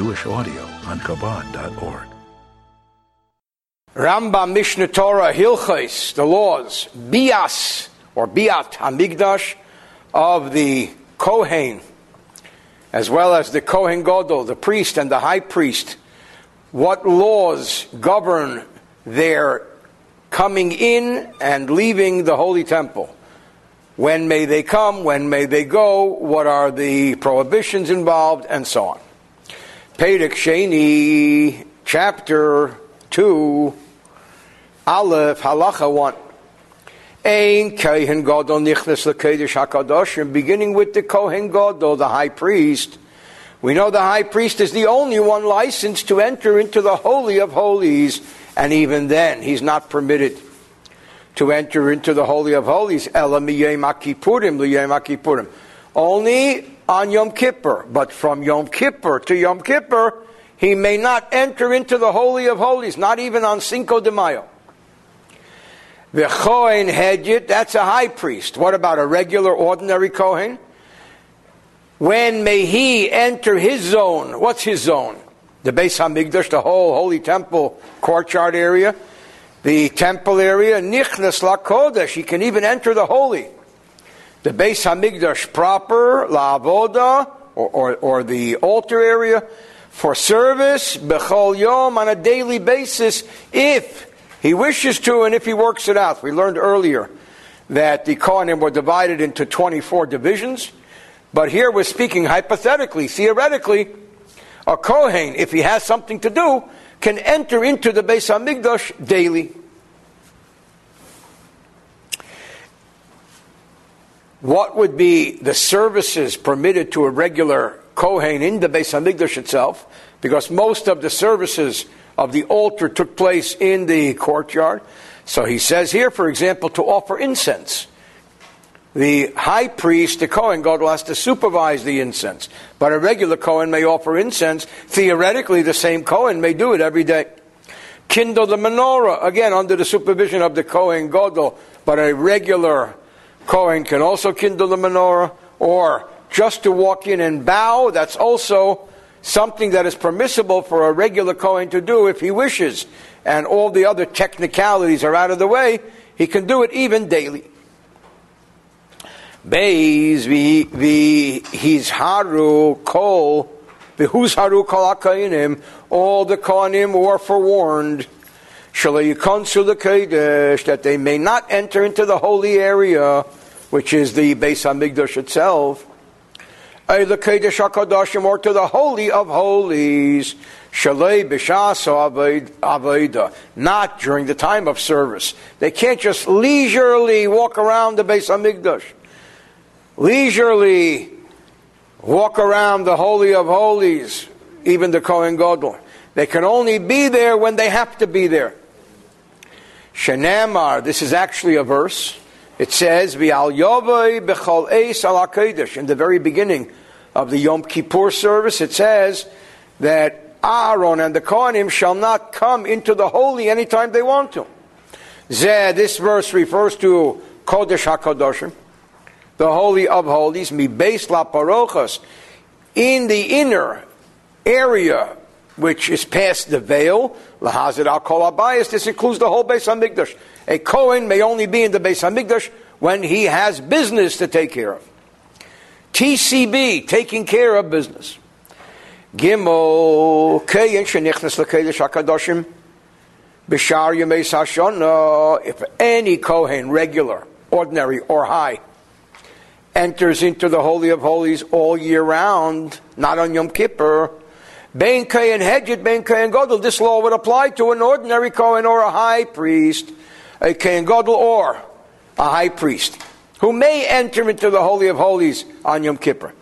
Jewish audio on Chabad.org. Rambam Mishnah Torah Hilchos, the laws, Bias, or Biat Hamikdash, of the Kohen, as well as the Kohen Godel, the priest and the high priest, what laws govern their coming in and leaving the holy temple. When may they come? When may they go? What are the prohibitions involved? And so on. Perek Sheni, chapter 2, Aleph, Halacha 1. Ein Kohen Gadol nichnas l'kedesh hakadoshim, beginning with the Kohen Gadol, the high priest. We know the high priest is the only one licensed to enter into the holy of holies, and even then, he's not permitted to enter into the holy of holies. Ela miyem akipurim liyem akipurim. Only on Yom Kippur, but from Yom Kippur to Yom Kippur, he may not enter into the holy of holies, not even on Cinco de Mayo. The Kohen Hedjit, that's a high priest. What about a regular, ordinary Kohen? When may he enter his zone? What's his zone? The Beis Hamikdash, the whole holy temple courtyard area, the temple area, Nichnas LaKodesh. He can even enter the holy. The Beis Hamikdash proper, La Avoda, or, or, or the altar area, for service, Bechol Yom, on a daily basis, if he wishes to, and if he works it out. We learned earlier that the Kohanim were divided into 24 divisions, but here we're speaking hypothetically, theoretically. A Kohen, if he has something to do, can enter into the Beis Hamikdash daily. What would be the services permitted to a regular Kohen in the Beis Hamikdash itself? Because most of the services of the altar took place in the courtyard. So he says here, for example, to offer incense. The high priest, the Kohen Gadol, has to supervise the incense. But a regular Kohen may offer incense. Theoretically, the same Kohen may do it every day. Kindle the menorah, again, under the supervision of the Kohen Gadol. But a regular Kohen can also kindle the menorah. Or just to walk in and bow, that's also something that is permissible for a regular Kohen to do if he wishes, and all the other technicalities are out of the way, he can do it even daily. Beis his haru kol who's haru kol all the kohanim were forewarned that they may not enter into the holy area, which is the Beis Hamikdash itself, or to the Holy of Holies, not during the time of service. They can't just leisurely walk around the Beis Hamikdash. Leisurely walk around the Holy of Holies, even the Kohen Gadol. They can only be there when they have to be there. Shenamar, this is actually a verse. It says, "V'al yovei b'chol eis al in the very beginning of the Yom Kippur service, it says that Aaron and the Kohanim shall not come into the holy anytime they want to. Zeh, this verse refers to Kodesh HaKadoshim, the Holy of Holies, mi beis la parochas, in the inner area which is past the veil, lahazid al kol abayis, this includes the whole Beis Hamikdash. A Kohen may only be in the Beis Hamikdash when he has business to take care of. TCB, taking care of business. Gimel, Kayin shenichnas l'kedesh hakadoshim, b'shar yemei Sashon, if any Kohen, regular, ordinary, or high, enters into the Holy of Holies all year round, not on Yom Kippur, Ben Kayin Hedjit, Ben Kayin Godel, this law would apply to an ordinary Kohen or a high priest, a Kayin Godel or a high priest who may enter into the Holy of Holies on Yom Kippur.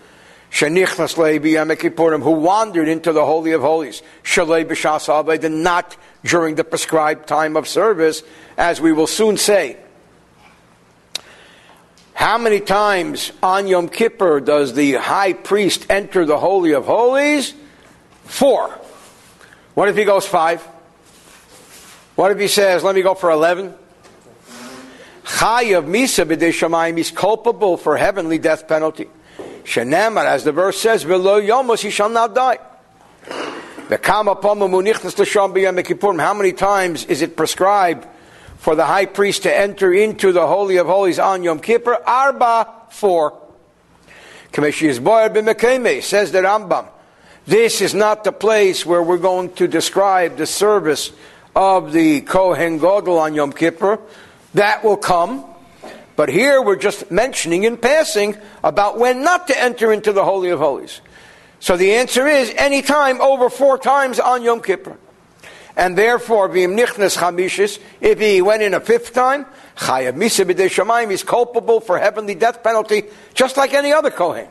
Shenichnas who wandered into the Holy of Holies, Shalei B'Shas and not during the prescribed time of service, as we will soon say. How many times on Yom Kippur does the high priest enter the Holy of Holies? Four. What if he goes five? What if he says, let me go for eleven? Chayav Misa b'dei Shamayim is culpable for heavenly death penalty. Shenamar, as the verse says, below Yomos he shall not die. How many times is it prescribed for the high priest to enter into the Holy of Holies on Yom Kippur? Arba, four. Says the Rambam. This is not the place where we're going to describe the service of the Kohen Gadol on Yom Kippur. That will come. But here we're just mentioning in passing about when not to enter into the Holy of Holies. So the answer is any time over four times on Yom Kippur. And therefore, if he went in a fifth time, chayav misa b'dei he's culpable for heavenly death penalty, just like any other Kohen.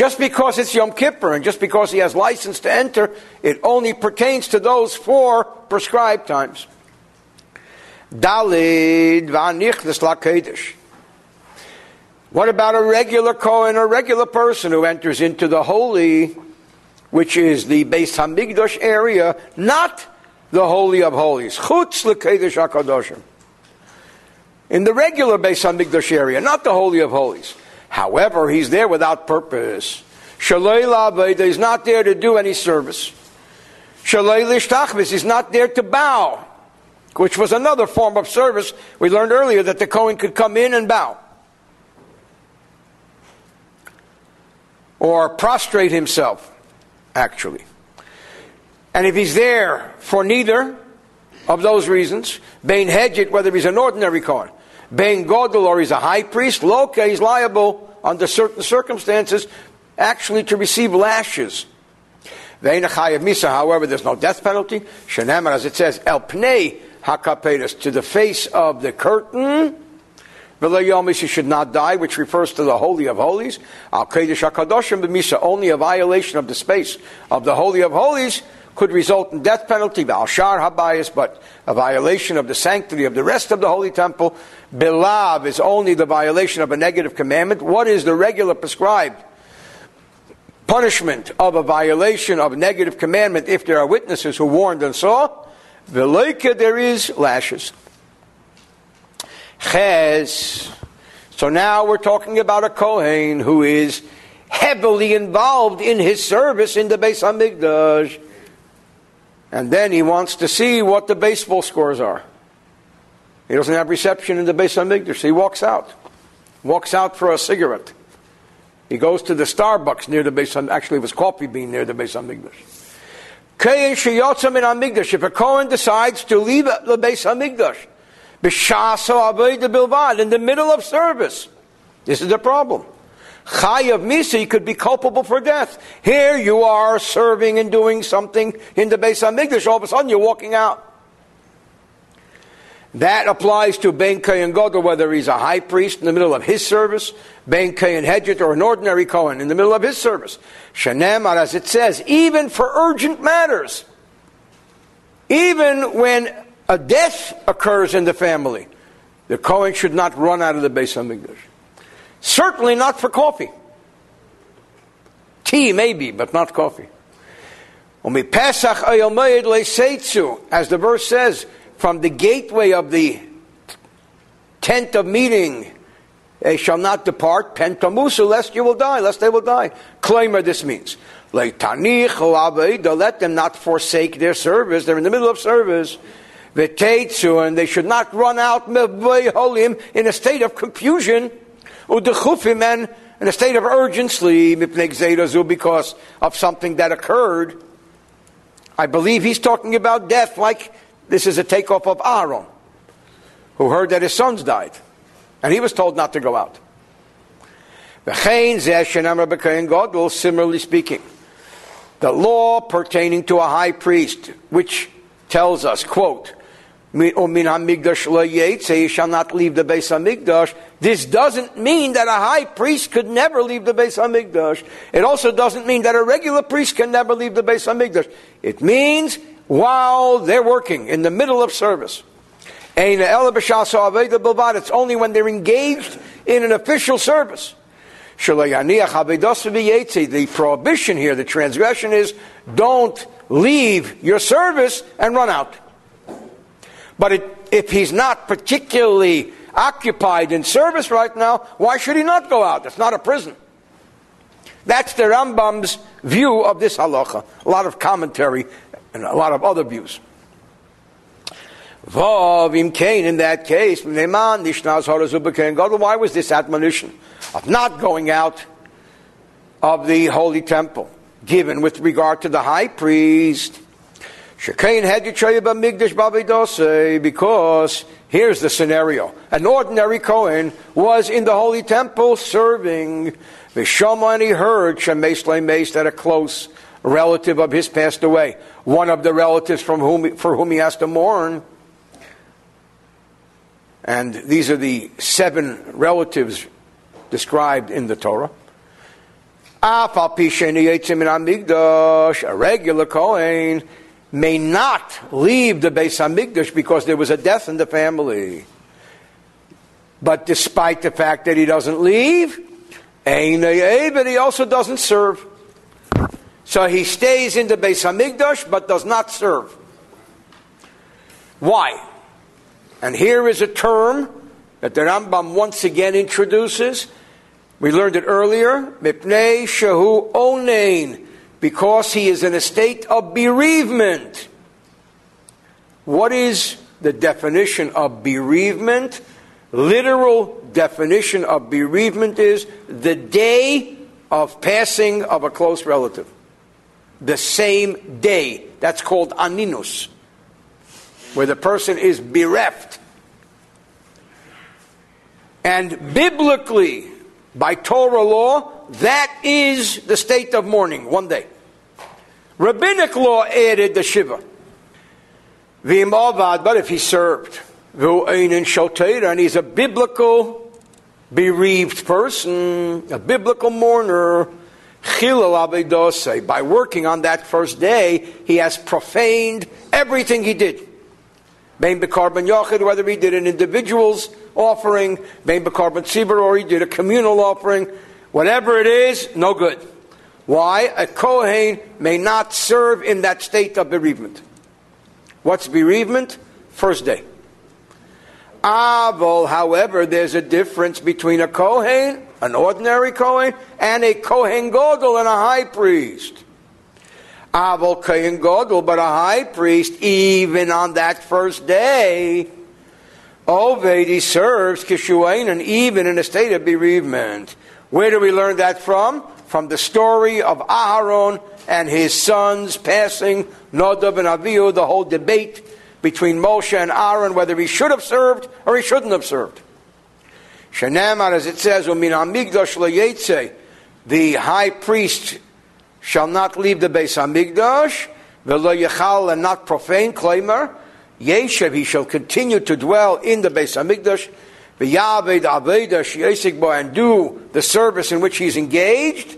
Just because it's Yom Kippur and just because he has license to enter, it only pertains to those four prescribed times. Dalid v'anichnas lakedesh. What about a regular Kohen, a regular person who enters into the holy, which is the Beis Hamikdash area, not the Holy of Holies? Chutz lekedesh hakadoshim. In the regular Beis Hamikdash area, not the Holy of Holies. However, he's there without purpose. Shalei he's not there to do any service. Shalei lishtachvis, he's not there to bow, which was another form of service. We learned earlier that the Kohen could come in and bow. Or prostrate himself, actually. And if he's there for neither of those reasons, Bain Hedget, whether he's an ordinary Kohen, being Godel or he's a high priest, Loka, he's liable under certain circumstances actually to receive lashes. Misa, however, there's no death penalty. Shenemar, as it says, El Pnei Hakapetus, to the face of the curtain. He should not die, which refers to the Holy of Holies. Al Kedesh HaKadoshim B'misa, only a violation of the space of the Holy of Holies could result in death penalty, Al Shar Habayis, but a violation of the sanctity of the rest of the Holy Temple. Bilav is only the violation of a negative commandment. What is the regular prescribed punishment of a violation of a negative commandment if there are witnesses who warned and saw? Velika, there is lashes. Ches. So now we're talking about a Kohen who is heavily involved in his service in the Beis Hamikdash. And then he wants to see what the baseball scores are. He doesn't have reception in the Beis Hamikdash. He walks out. Walks out for a cigarette. He goes to the Starbucks near the Beis Hamikdash. Actually, it was coffee bean near the Beis Hamikdash. Kayin sheyotzam in Hamikdash. If a Kohen decides to leave the Beis Hamikdash, b'shaso avodah bilvad, in the middle of service, this is the problem. Chayav Misi could be culpable for death. Here you are serving and doing something in the Beis Hamikdash. All of a sudden you're walking out. That applies to Ben Kayan Godel, whether he's a high priest in the middle of his service, Ben Kayan Hedget, or an ordinary Kohen in the middle of his service. Shanem, as it says, even for urgent matters, even when a death occurs in the family, the Kohen should not run out of the Beis Hamikdash. Certainly not for coffee. Tea, maybe, but not coffee. As the verse says, from the gateway of the tent of meeting, they shall not depart, pentamusu, lest you will die, lest they will die. Claimer, this means. Let them not forsake their service. They're in the middle of service. And they should not run out in a state of confusion. And in a state of urgency because of something that occurred. I believe he's talking about death like this is a takeoff of Aaron, who heard that his sons died, and he was told not to go out. Similarly speaking, the law pertaining to a high priest, which tells us, quote, oh, he shall not leave the Beis Hamikdash. This doesn't mean that a high priest could never leave the Beis Hamikdash. It also doesn't mean that a regular priest can never leave the Beis Hamikdash. It means while they're working in the middle of service. It's only when they're engaged in an official service. The prohibition here, the transgression is don't leave your service and run out. But it, if he's not particularly occupied in service right now, why should he not go out? It's not a prison. That's the Rambam's view of this halacha. A lot of commentary and a lot of other views. Vav im in that case, why was this admonition of not going out of the holy temple given with regard to the high priest? had Because here's the scenario. An ordinary Kohen was in the holy temple serving. And he heard Shemesh Mace that a close relative of his passed away. One of the relatives from whom, for whom he has to mourn. And these are the seven relatives described in the Torah. A regular Kohen may not leave the Beis Hamikdash because there was a death in the family. But despite the fact that he doesn't leave, but he also doesn't serve. So he stays in the Beis Hamikdash but does not serve. Why? And here is a term that the Rambam once again introduces. We learned it earlier. Mipnei shehu onein. Because he is in a state of bereavement. What is the definition of bereavement? Literal definition of bereavement is the day of passing of a close relative. The same day. That's called aninus where the person is bereft. And biblically, by Torah law, that is the state of mourning, one day. Rabbinic law added the Shiva. But if he served, and he's a biblical bereaved person, a biblical mourner, by working on that first day, he has profaned everything he did. Bein Yachid, whether he did an individual's offering, Bein or he did a communal offering, whatever it is, no good. Why? A Kohen may not serve in that state of bereavement. What's bereavement? First day. Avol, however, there's a difference between a Kohen, an ordinary Kohen, and a Kohen Godel and a high priest. Avol Kohen Godel, but a high priest, even on that first day, Oved, he serves Kishuain, and even in a state of bereavement. Where do we learn that from? From the story of Aharon and his sons passing Nadav and Avihu, the whole debate between Moshe and Aaron, whether he should have served or he shouldn't have served. Shanamar, as it says, the high priest shall not leave the Beis Hamikdash, v'lo yechal and not profane, claimer, yeshev, he shall continue to dwell in the Beis Hamikdash, v'yaved aveda sheyesik bo, and do the service in which he's engaged,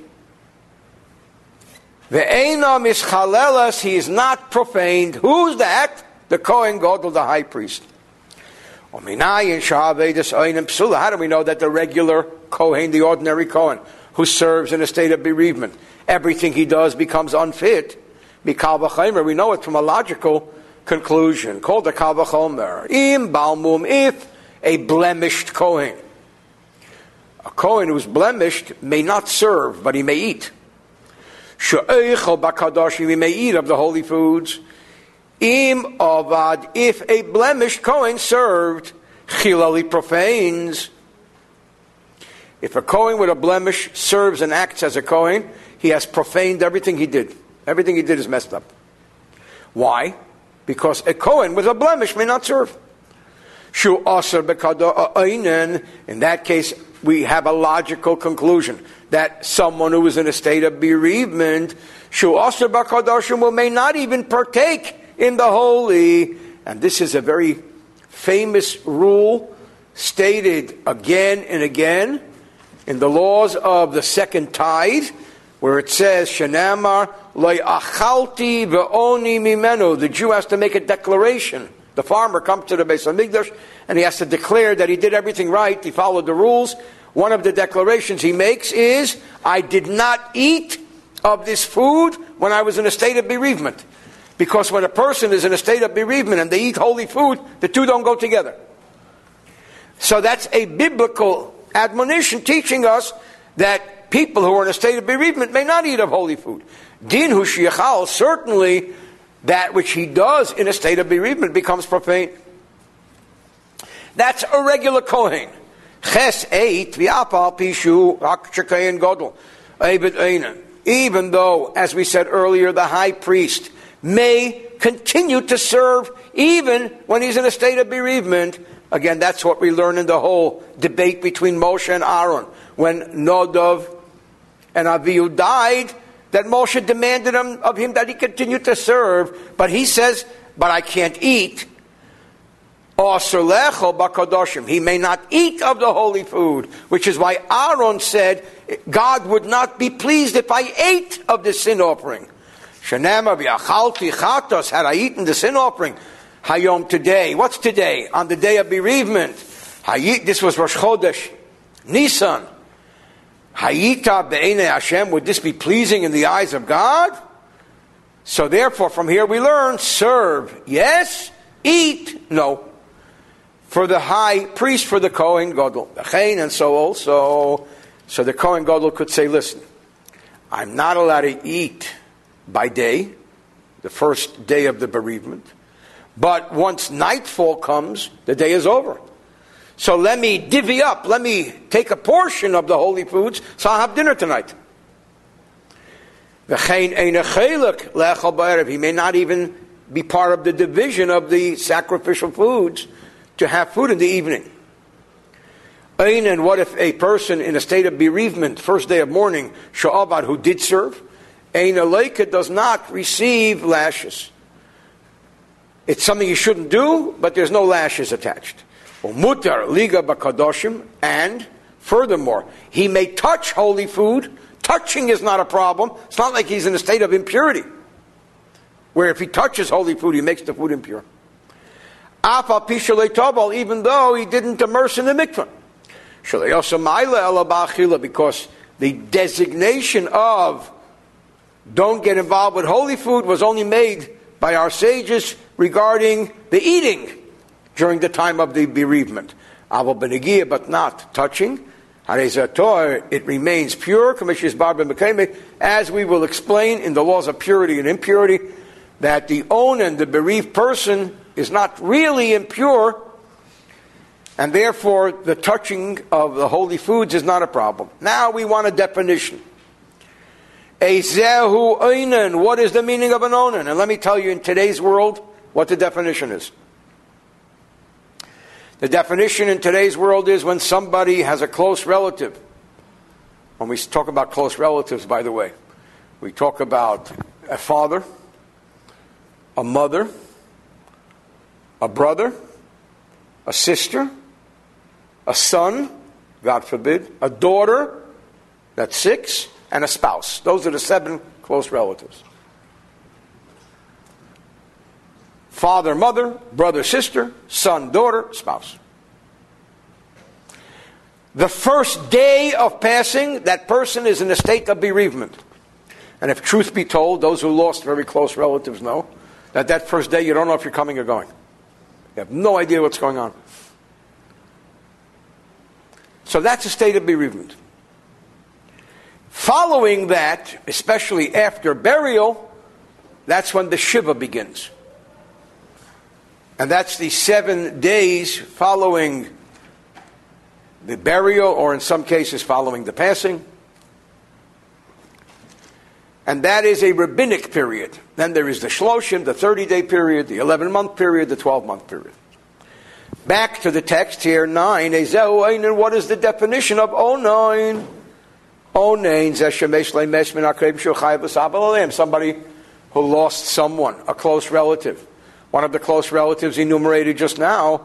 Ve'ena mischalelas, he is not profaned. Who's that? The Kohen Gadol, the high priest. How do we know that the regular Kohen, the ordinary Kohen, who serves in a state of bereavement, everything he does becomes unfit. We know it from a logical conclusion, called the Kal v'chomer. Im balmum, if a blemished Kohen. A Kohen who's blemished may not serve, but he may eat. He may eat of the holy foods. Im if a blemished Kohen served, chilali profanes. If a Kohen with a blemish serves and acts as a Kohen, he has profaned everything he did. Everything he did is messed up. Why? Because a Kohen with a blemish may not serve. Shu In that case, we have a logical conclusion that someone who is in a state of bereavement, shu may not even partake in the holy. And this is a very famous rule stated again and again in the laws of the second tithe where it says, Shanamar achalti ve'oni. The Jew has to make a declaration. The farmer comes to the Beis Hamikdash and he has to declare that he did everything right, he followed the rules. One of the declarations he makes is, I did not eat of this food when I was in a state of bereavement. Because when a person is in a state of bereavement and they eat holy food, the two don't go together. So that's a biblical admonition teaching us that people who are in a state of bereavement may not eat of holy food. Din hu shiachal, certainly that which he does in a state of bereavement becomes profane. That's a regular Kohen. Ches eight pishu. Even though, as we said earlier, the high priest may continue to serve even when he's in a state of bereavement. Again, that's what we learn in the whole debate between Moshe and Aaron. When Nodov and Avihu died, that Moshe demanded of him that he continue to serve, but he says, but I can't eat. He may not eat of the holy food, which is why Aaron said, God would not be pleased if I ate of the sin offering. Shanema chatos, had I eaten the sin offering, Hayom today. What's today? On the day of bereavement. Hayit, this was Rosh Chodesh. Nisan. Hayita be'ene Hashem, would this be pleasing in the eyes of God? So therefore, from here we learn, serve, yes, eat, no. For the high priest, for the Kohen Gadol. And so also, so the Kohen Gadol could say, listen, I'm not allowed to eat by day, the first day of the bereavement. But once nightfall comes, the day is over. So let me divvy up, let me take a portion of the holy foods, so I'll have dinner tonight. He may not even be part of the division of the sacrificial foods to have food in the evening. And what if a person in a state of bereavement, first day of mourning, Sha'abat, who did serve, Ein does not receive lashes. It's something you shouldn't do, but there's no lashes attached. Mutar liga bakadoshim, and furthermore, he may touch holy food. Touching is not a problem. It's not like he's in a state of impurity, where if he touches holy food, he makes the food impure. Afa pishaletobal, even though he didn't immerse in the mikvah. Because the designation of don't get involved with holy food was only made by our sages regarding the eating during the time of the bereavement. Abu Benagia, but not touching. It remains pure, as we will explain in the laws of purity and impurity, that the own and the bereaved person, is not really impure, and therefore the touching of the holy foods is not a problem. Now we want a definition. Ezehu oinen. What is the meaning of an oinen? And let me tell you in today's world what the definition is. The definition in today's world is when somebody has a close relative. When we talk about close relatives, by the way, we talk about a father, a mother, a brother, a sister, a son, God forbid, a daughter, that's six, and a spouse. Those are the seven close relatives. Father, mother, brother, sister, son, daughter, spouse. The first day of passing, that person is in a state of bereavement. And if truth be told, those who lost very close relatives know that that first day you don't know if you're coming or going. You have no idea what's going on. So that's a state of bereavement. Following that, especially after burial, that's when the Shiva begins. And that's the seven days following the burial, or in some cases, following the passing. And that is a rabbinic period. Then there is the Shloshim, the 30 day period, the 11 month period, the 12 month period. Back to the text here, 9. And what is the definition of 09? Somebody who lost someone, a close relative. One of the close relatives enumerated just now.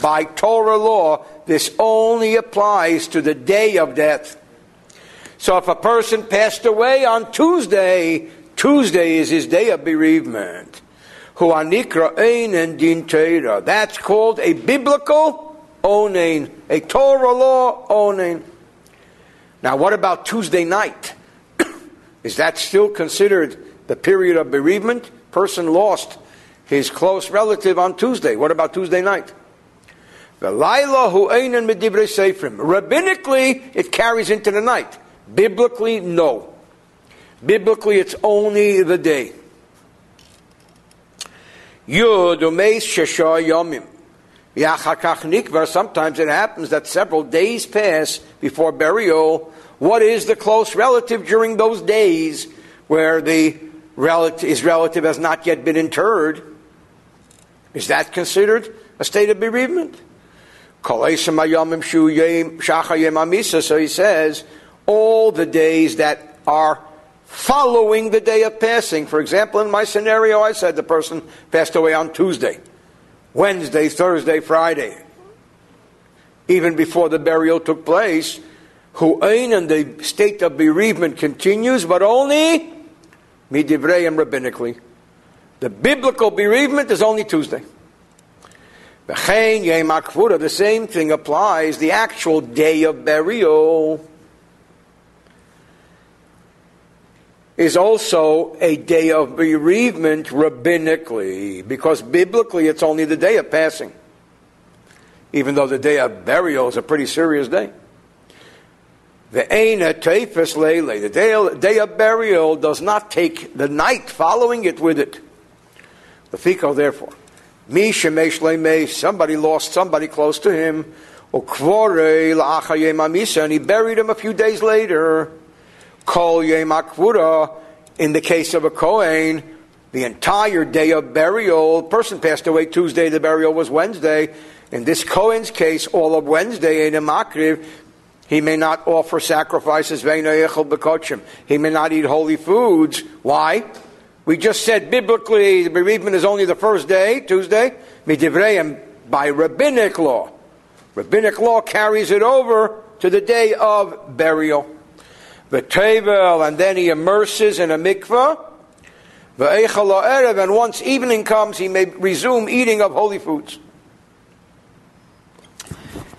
By Torah law, this only applies to the day of death. So if a person passed away on Tuesday, Tuesday is his day of bereavement. That's called a biblical a Torah law onain. Now, what about Tuesday night? Is that still considered the period of bereavement? Person lost his close relative on Tuesday. What about Tuesday night? Rabbinically, it carries into the night. Biblically, no. Biblically, it's only the day. Sometimes it happens that several days pass before burial. What is the close relative during those days where the relative, his relative has not yet been interred? Is that considered a state of bereavement? So he says, all the days that are following the day of passing. For example, in my scenario, I said the person passed away on Tuesday. Wednesday, Thursday, Friday, even before the burial took place, who ain and the state of bereavement continues, but only midivrei and rabbinically. The biblical bereavement is only Tuesday. The same thing applies, the actual day of burial. Is also a day of bereavement rabbinically, because biblically it's only the day of passing, even though the day of burial is a pretty serious day. The Aina Tefes Lele, the day, day of burial does not take the night following it with it. The Fico, therefore, Mi Shemesh Leme, somebody lost somebody close to him, and he buried him a few days later. Kol Yom in the case of a Kohen, the entire day of burial, person passed away Tuesday, the burial was Wednesday. In this Kohen's case, all of Wednesday in a Makriv, he may not offer sacrifices, he may not eat holy foods. Why? We just said biblically the bereavement is only the first day, Tuesday, by rabbinic law. Rabbinic law carries it over to the day of burial the tevel, and then he immerses in a mikveh. And once evening comes, he may resume eating of holy foods.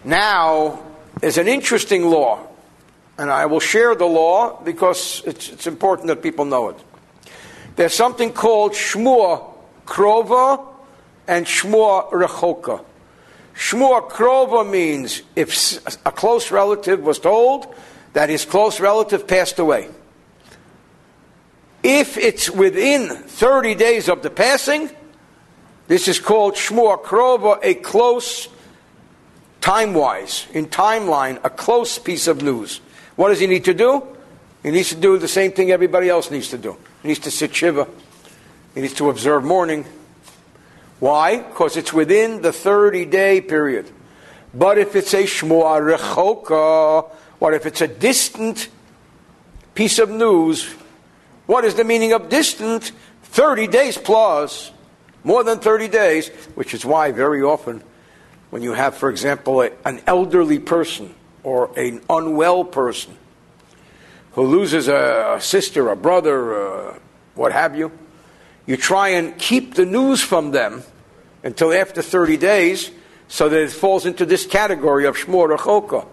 Now, there's an interesting law, and I will share the law because it's, it's important that people know it. There's something called Shmua Krova and Shmua Rechoka. Shmua Krova means if a close relative was told that his close relative passed away. If it's within 30 days of the passing, this is called Shmua Krova, a close, time wise, in timeline, a close piece of news. What does he need to do? He needs to do the same thing everybody else needs to do. He needs to sit Shiva. He needs to observe mourning. Why? Because it's within the 30 day period. But if it's a Shmua Rechoka, what if it's a distant piece of news? What is the meaning of distant? 30 days plus, more than 30 days, which is why very often when you have, for example, a, an elderly person or an unwell person who loses a sister, a brother, uh, what have you, you try and keep the news from them until after 30 days so that it falls into this category of Shmua Rechoka.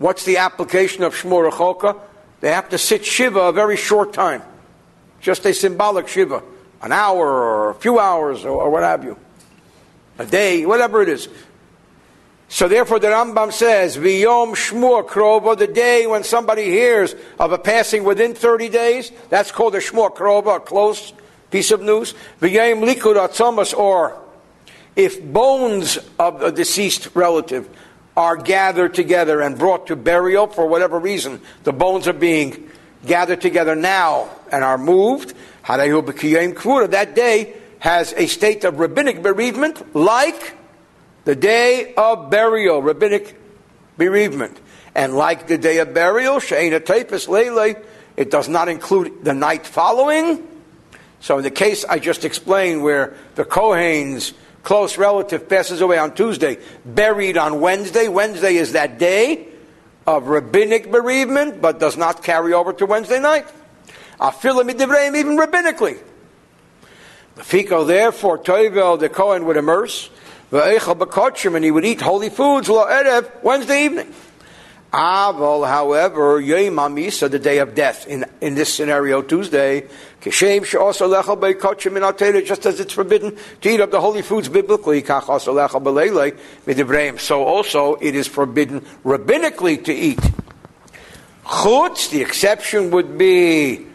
What's the application of Shmua Rechoka? They have to sit Shiva a very short time. Just a symbolic Shiva. An hour or a few hours or, or what have you. A day, whatever it is. So therefore the Rambam says, V'yom Shmua Krova, the day when somebody hears of a passing within 30 days, that's called a Shmua Krova, a close piece of news. V'yom Likud Atzomas, or if bones of a deceased relative are gathered together and brought to burial for whatever reason. The bones are being gathered together now and are moved. That day has a state of rabbinic bereavement like the day of burial, rabbinic bereavement. And like the day of burial, Sheina Tapis Lele, it does not include the night following. So in the case I just explained where the Kohanes close relative passes away on Tuesday, buried on Wednesday. Wednesday is that day of rabbinic bereavement, but does not carry over to Wednesday night. Afilim even rabbinically. The Fico, therefore, Toivel, the Kohen would immerse, and he would eat holy foods, Erev, Wednesday evening. Aval, however, Yom the day of death, in, in this scenario, Tuesday, Kishem just as it's forbidden to eat of the holy foods biblically. So also it is forbidden rabbinically to eat. Chutz, the exception would be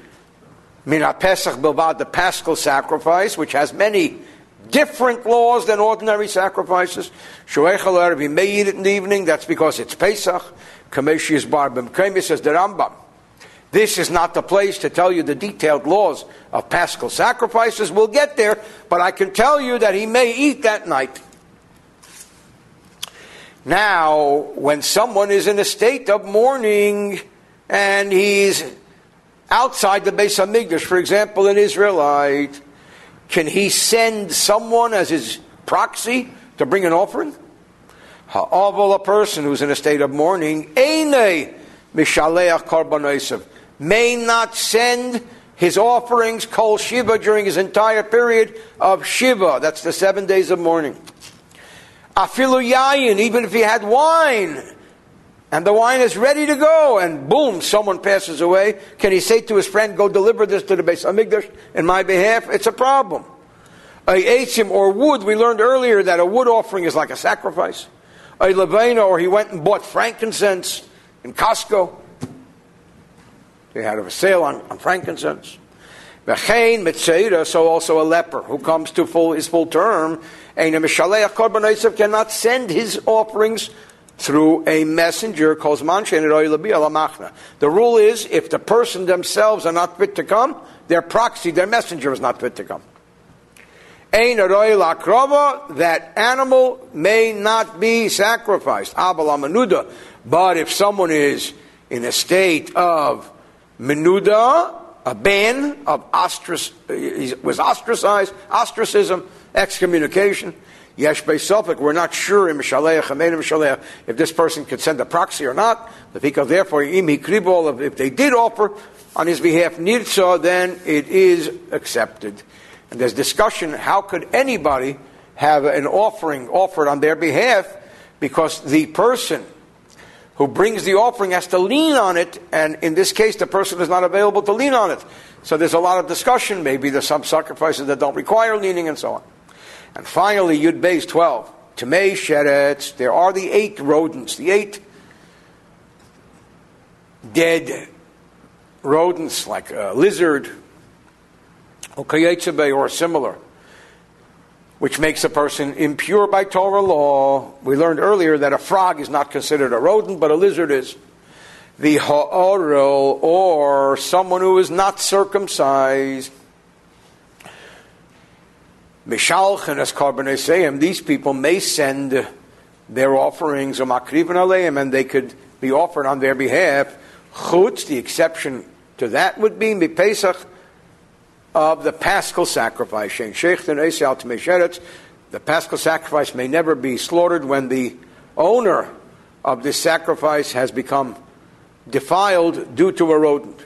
Mina Pesach Bilvad, the Paschal sacrifice, which has many different laws than ordinary sacrifices. Shoechel Erev, you may eat it in the evening, that's because it's Pesach. Is Barbim. Kemi says the Rambam. This is not the place to tell you the detailed laws of paschal sacrifices. We'll get there, but I can tell you that he may eat that night. Now, when someone is in a state of mourning and he's outside the Beis Hamikdash, for example, an Israelite, can he send someone as his proxy to bring an offering? Ha'aval, a person who's in a state of mourning, Eine Mishaleach Karban may not send his offerings, Kol Shiva, during his entire period of Shiva. That's the seven days of mourning. Afilu Yayin, even if he had wine, and the wine is ready to go, and boom, someone passes away, can he say to his friend, go deliver this to the Beis Hamikdash in my behalf? It's a problem. A or wood, we learned earlier that a wood offering is like a sacrifice. A Levena, or he went and bought frankincense in Costco. They had a sale on, on frankincense. V'chein mitzeira, so also a leper who comes to full, his full term, and a mishaleach korban cannot send his offerings through a messenger The rule is if the person themselves are not fit to come, their proxy, their messenger is not fit to come. That animal may not be sacrificed. But if someone is in a state of menuda, a ban of ostrac- was ostracized, ostracism, excommunication, Yesh Safek, we're not sure if this person could send a proxy or not. Therefore, if they did offer on his behalf nirza, then it is accepted. And there's discussion how could anybody have an offering offered on their behalf because the person who brings the offering has to lean on it, and in this case, the person is not available to lean on it. So there's a lot of discussion. Maybe there's some sacrifices that don't require leaning and so on. And finally, Yud Beis 12. Tamei Sheretz, there are the eight rodents, the eight dead rodents like a lizard, or similar, which makes a person impure by Torah law. We learned earlier that a frog is not considered a rodent, but a lizard is. The ha'orel, or someone who is not circumcised, Mishalchen as Karbaneseim, these people may send their offerings or makrivan aleim, and they could be offered on their behalf. Chutz, the exception to that would be Mipesach of the paschal sacrifice. The paschal sacrifice may never be slaughtered when the owner of this sacrifice has become defiled due to a rodent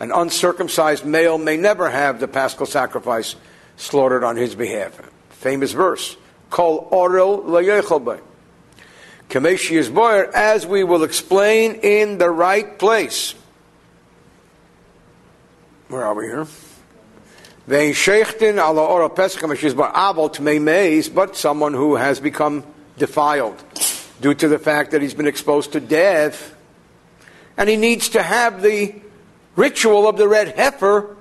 an uncircumcised male may never have the paschal sacrifice slaughtered on his behalf. Famous verse. Kol layechalbay. Kameshi is boyer, as we will explain in the right place. Where are we here? But someone who has become defiled due to the fact that he's been exposed to death, and he needs to have the ritual of the red heifer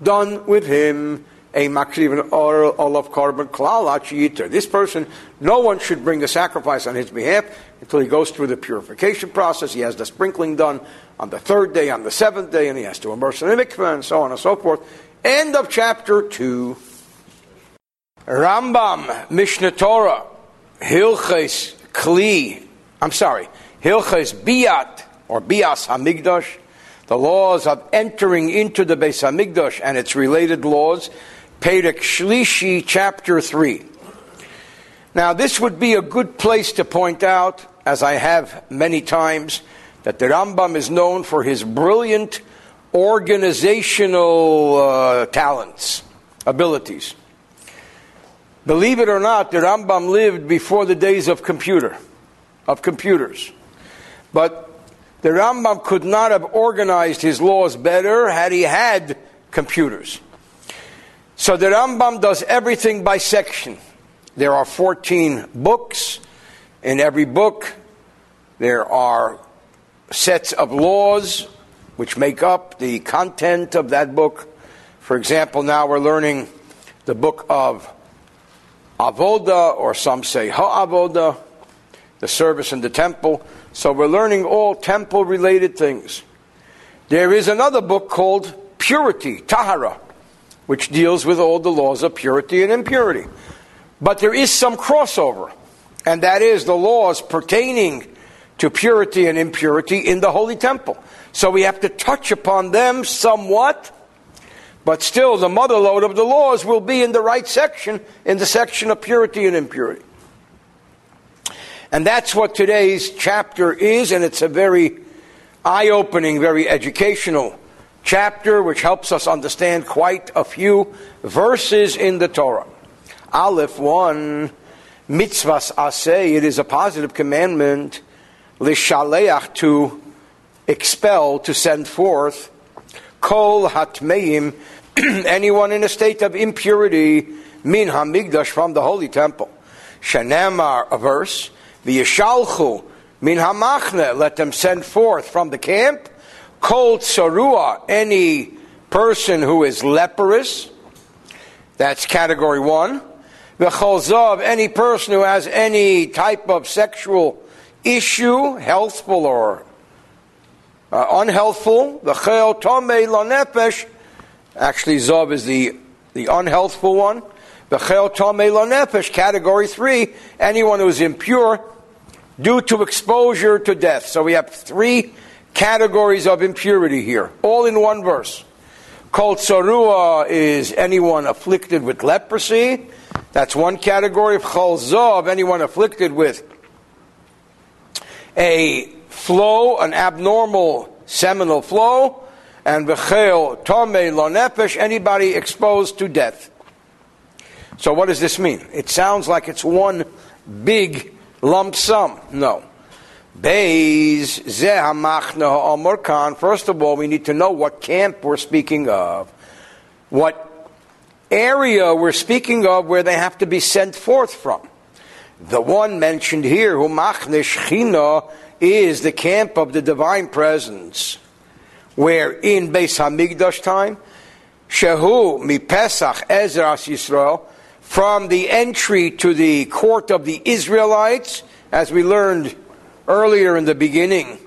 done with him. A makriv or olav korban klal This person, no one should bring a sacrifice on his behalf until he goes through the purification process. He has the sprinkling done on the third day, on the seventh day, and he has to immerse in the mikveh, and so on and so forth. End of chapter two. Rambam, Mishnah Torah, Hilches Kli. I'm sorry, Hilches Biat or Bias Hamikdash the laws of entering into the Beis Hamikdash and its related laws, Perek Shlishi, chapter 3. Now, this would be a good place to point out, as I have many times, that the Rambam is known for his brilliant organizational uh, talents, abilities. Believe it or not, the Rambam lived before the days of computer. of computers. But the Rambam could not have organized his laws better had he had computers. So the Rambam does everything by section. There are 14 books. In every book, there are sets of laws which make up the content of that book. For example, now we're learning the book of Avoda, or some say Ha'avoda, the service in the temple. So we're learning all temple related things. There is another book called Purity, Tahara, which deals with all the laws of purity and impurity. But there is some crossover, and that is the laws pertaining to purity and impurity in the Holy Temple. So we have to touch upon them somewhat but still, the mother load of the laws will be in the right section, in the section of purity and impurity. And that's what today's chapter is, and it's a very eye opening, very educational chapter which helps us understand quite a few verses in the Torah. Aleph 1, mitzvahs aseh, it is a positive commandment, lishaleach, to expel, to send forth, kol hatmeim, anyone in a state of impurity, min hamigdash from the holy temple. Shanamar, a verse, v'yishalchu min hamachne, let them send forth from the camp. Kol tsarua, any person who is leprous, that's category one. V'cholzav, any person who has any type of sexual issue, healthful or uh, unhealthful. V'chel tomei lanefesh, Actually, Zov is the, the unhealthful one. The Chel Nefesh, category three, anyone who is impure due to exposure to death. So we have three categories of impurity here, all in one verse. Kol Tsarua is anyone afflicted with leprosy. That's one category. Chol of anyone afflicted with a flow, an abnormal seminal flow and v'chel tomei lo nefesh, anybody exposed to death. So what does this mean? It sounds like it's one big lump sum. No. Beis zeh kan. First of all, we need to know what camp we're speaking of, what area we're speaking of where they have to be sent forth from. The one mentioned here, who machne is the camp of the divine presence where in Beis Hamikdash time, Shehu mi Pesach Ezras Yisrael, from the entry to the court of the Israelites, as we learned earlier in the beginning,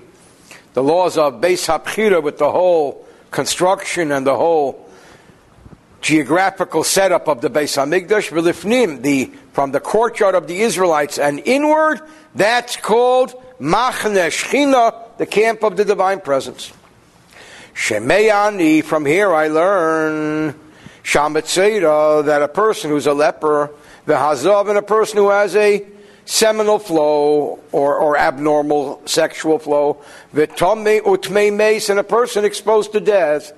the laws of Beis Habchira with the whole construction and the whole geographical setup of the Beis Hamikdash, the from the courtyard of the Israelites and inward, that's called Machne Shechina, the camp of the divine presence. Shemeyani, from here I learn Shamatzera, that a person who's a leper, the Hazav, and a person who has a seminal flow or, or abnormal sexual flow, Vitame utme mace, and a person exposed to death.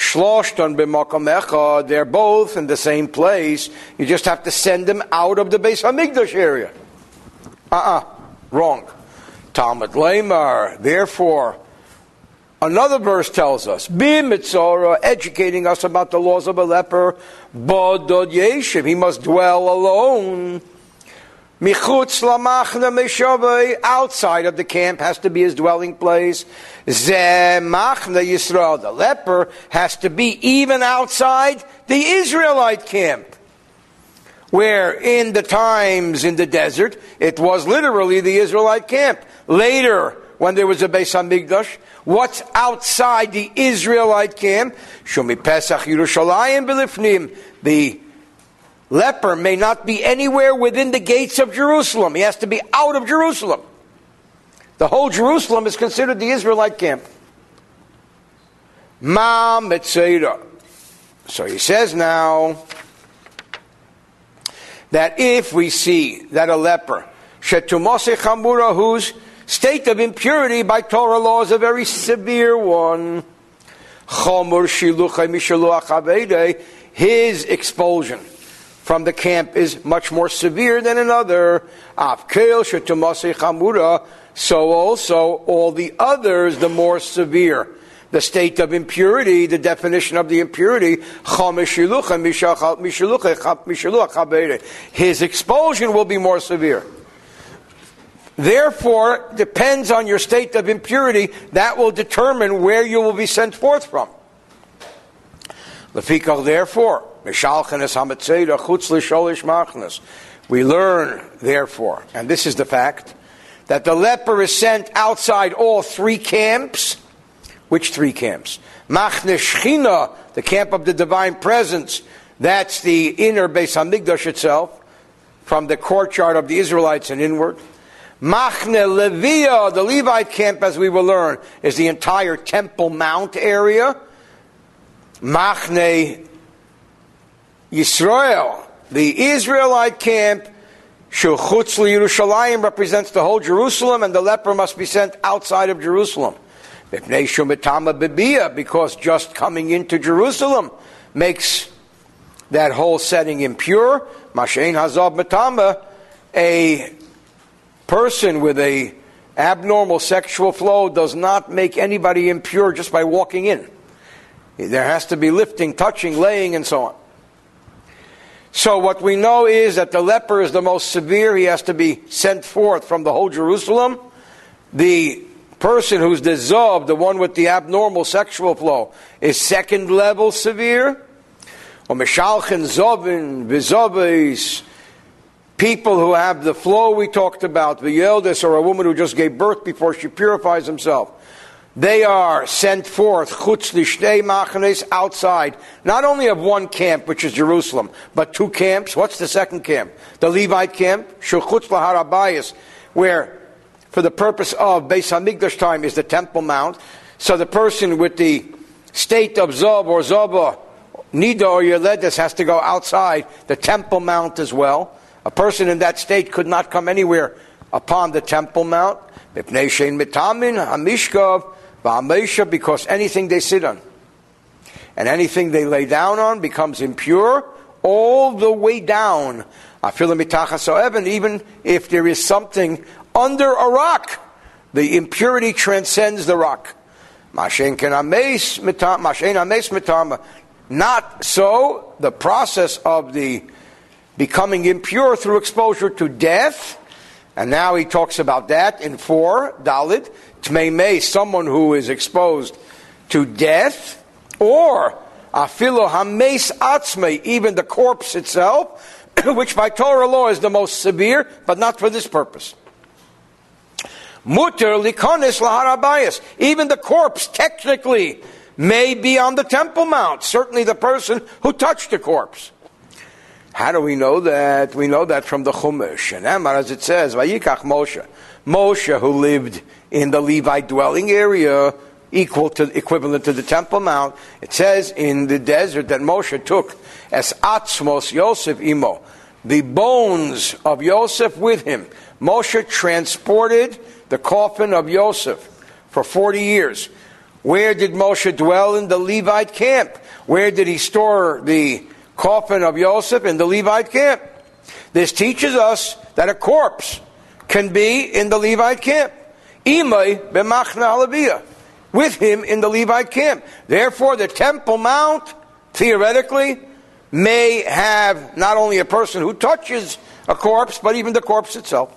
Shloshton b'makom they're both in the same place. You just have to send them out of the Beis Hamikdash area. Uh-uh, wrong. Talmud Lamar, therefore, Another verse tells us, Bimitzora, educating us about the laws of a leper, Bodod Yeshiv, he must dwell alone. Michutz lamachna meshavei, outside of the camp has to be his dwelling place. Zemachna Yisrael, the leper has to be even outside the Israelite camp. Where in the times in the desert, it was literally the Israelite camp. Later, when there was a Beis Hamikdash, what's outside the Israelite camp. Shumi Pesach Yerushalayim Belifnim. The leper may not be anywhere within the gates of Jerusalem. He has to be out of Jerusalem. The whole Jerusalem is considered the Israelite camp. Ma Metzera. So he says now that if we see that a leper, Shetumose Chamura, who's state of impurity by Torah law is a very severe one. Chomur Shiluchai Mishaluach his expulsion from the camp is much more severe than another. So also all the others, the more severe. The state of impurity, the definition of the impurity, his expulsion will be more severe. Therefore, depends on your state of impurity, that will determine where you will be sent forth from. Therefore, we learn, therefore, and this is the fact, that the leper is sent outside all three camps. Which three camps? Machne Shechina, the camp of the divine presence. That's the inner Beis Hamikdash itself, from the courtyard of the Israelites and inward. Machne Levia, the Levite camp, as we will learn, is the entire Temple Mount area. Machne Yisrael, the Israelite camp, Shulchutz Yerushalayim represents the whole Jerusalem, and the leper must be sent outside of Jerusalem. Because just coming into Jerusalem makes that whole setting impure. Mashain Hazab Matama, a person with a abnormal sexual flow does not make anybody impure just by walking in. There has to be lifting, touching, laying, and so on. So what we know is that the leper is the most severe. He has to be sent forth from the whole Jerusalem. The person who's dissolved, the one with the abnormal sexual flow, is second level severe. Or Mishalchen Zovin, Vizobis, people who have the flow we talked about, the eldest or a woman who just gave birth before she purifies himself. They are sent forth, chutz lishtei machanes, outside, not only of one camp, which is Jerusalem, but two camps. What's the second camp? The Levite camp, shulchutz laharabayas, where, for the purpose of Beis Hamikdash time, is the Temple Mount. So the person with the state of Zob or Zoba, Nida or Yeledes has to go outside the Temple Mount as well. A person in that state could not come anywhere upon the Temple Mount. Mitamin, Hamishkov, because anything they sit on and anything they lay down on becomes impure all the way down. Even if there is something under a rock, the impurity transcends the rock. Not so, the process of the becoming impure through exposure to death, and now he talks about that in 4, Dalit. Tmeimei, someone who is exposed to death, or afilo hames atzme, even the corpse itself, which by Torah law is the most severe, but not for this purpose. Mutter likonis laharabayas, even the corpse technically may be on the Temple Mount, certainly the person who touched the corpse. How do we know that? We know that from the Chumash. And Amar, as it says, Vayikach Moshe. Moshe, who lived in the Levite dwelling area, equal to equivalent to the Temple Mount. It says in the desert that Moshe took as Atzmos Yosef Imo, the bones of Yosef with him. Moshe transported the coffin of Yosef for 40 years. Where did Moshe dwell in the Levite camp? Where did he store the coffin of Yosef in the Levite camp? This teaches us that a corpse can be in the Levite camp. B'machna. With him in the Levite camp. Therefore, the Temple Mount, theoretically, may have not only a person who touches a corpse, but even the corpse itself.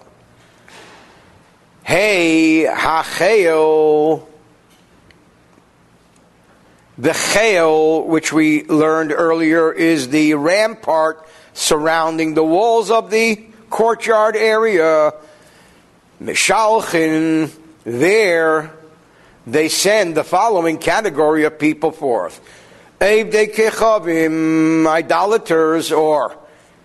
Hey, hacheo. The chayil, which we learned earlier, is the rampart surrounding the walls of the courtyard area Mishalchin, there they send the following category of people forth. Idolaters, or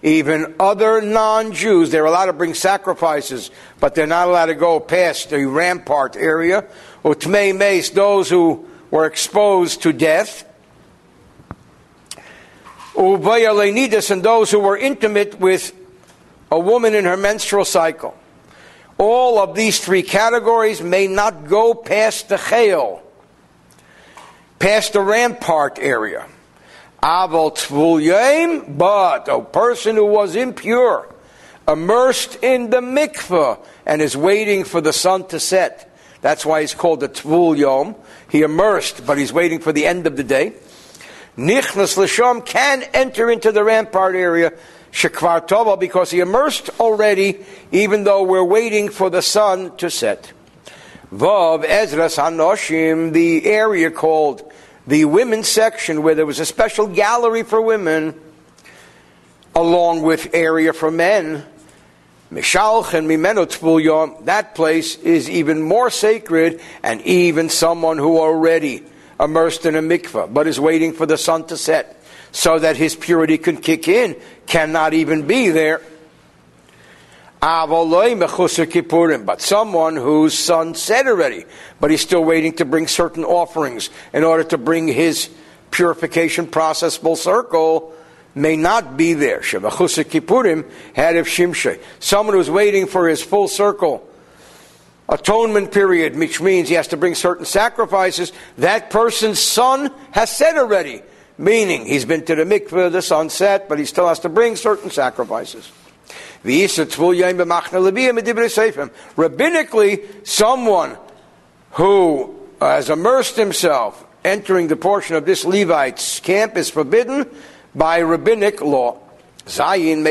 even other non-Jews. They're allowed to bring sacrifices, but they're not allowed to go past the rampart area. Utmei Mace, those who were exposed to death. Ubayaleinidas, and those who were intimate with a woman in her menstrual cycle all of these three categories may not go past the chayil, past the rampart area. Aval Tvul but a person who was impure, immersed in the mikveh, and is waiting for the sun to set. That's why he's called the Tvul Yom. He immersed, but he's waiting for the end of the day. Nichnas Lasham can enter into the rampart area, Shekvar Tova, because he immersed already, even though we're waiting for the sun to set. Vav Ezras Hanoshim, the area called the women's section, where there was a special gallery for women, along with area for men. Mishalch and Mimeno that place is even more sacred, and even someone who already immersed in a mikveh, but is waiting for the sun to set, so that his purity can kick in, cannot even be there. But someone whose son said already, but he's still waiting to bring certain offerings in order to bring his purification process full circle, may not be there. Shevachusa Kippurim had of Shimshe. Someone who's waiting for his full circle atonement period, which means he has to bring certain sacrifices, that person's son has said already. Meaning, he's been to the mikveh, the sun set, but he still has to bring certain sacrifices. Rabbinically, someone who has immersed himself entering the portion of this Levite's camp is forbidden by rabbinic law. Zayin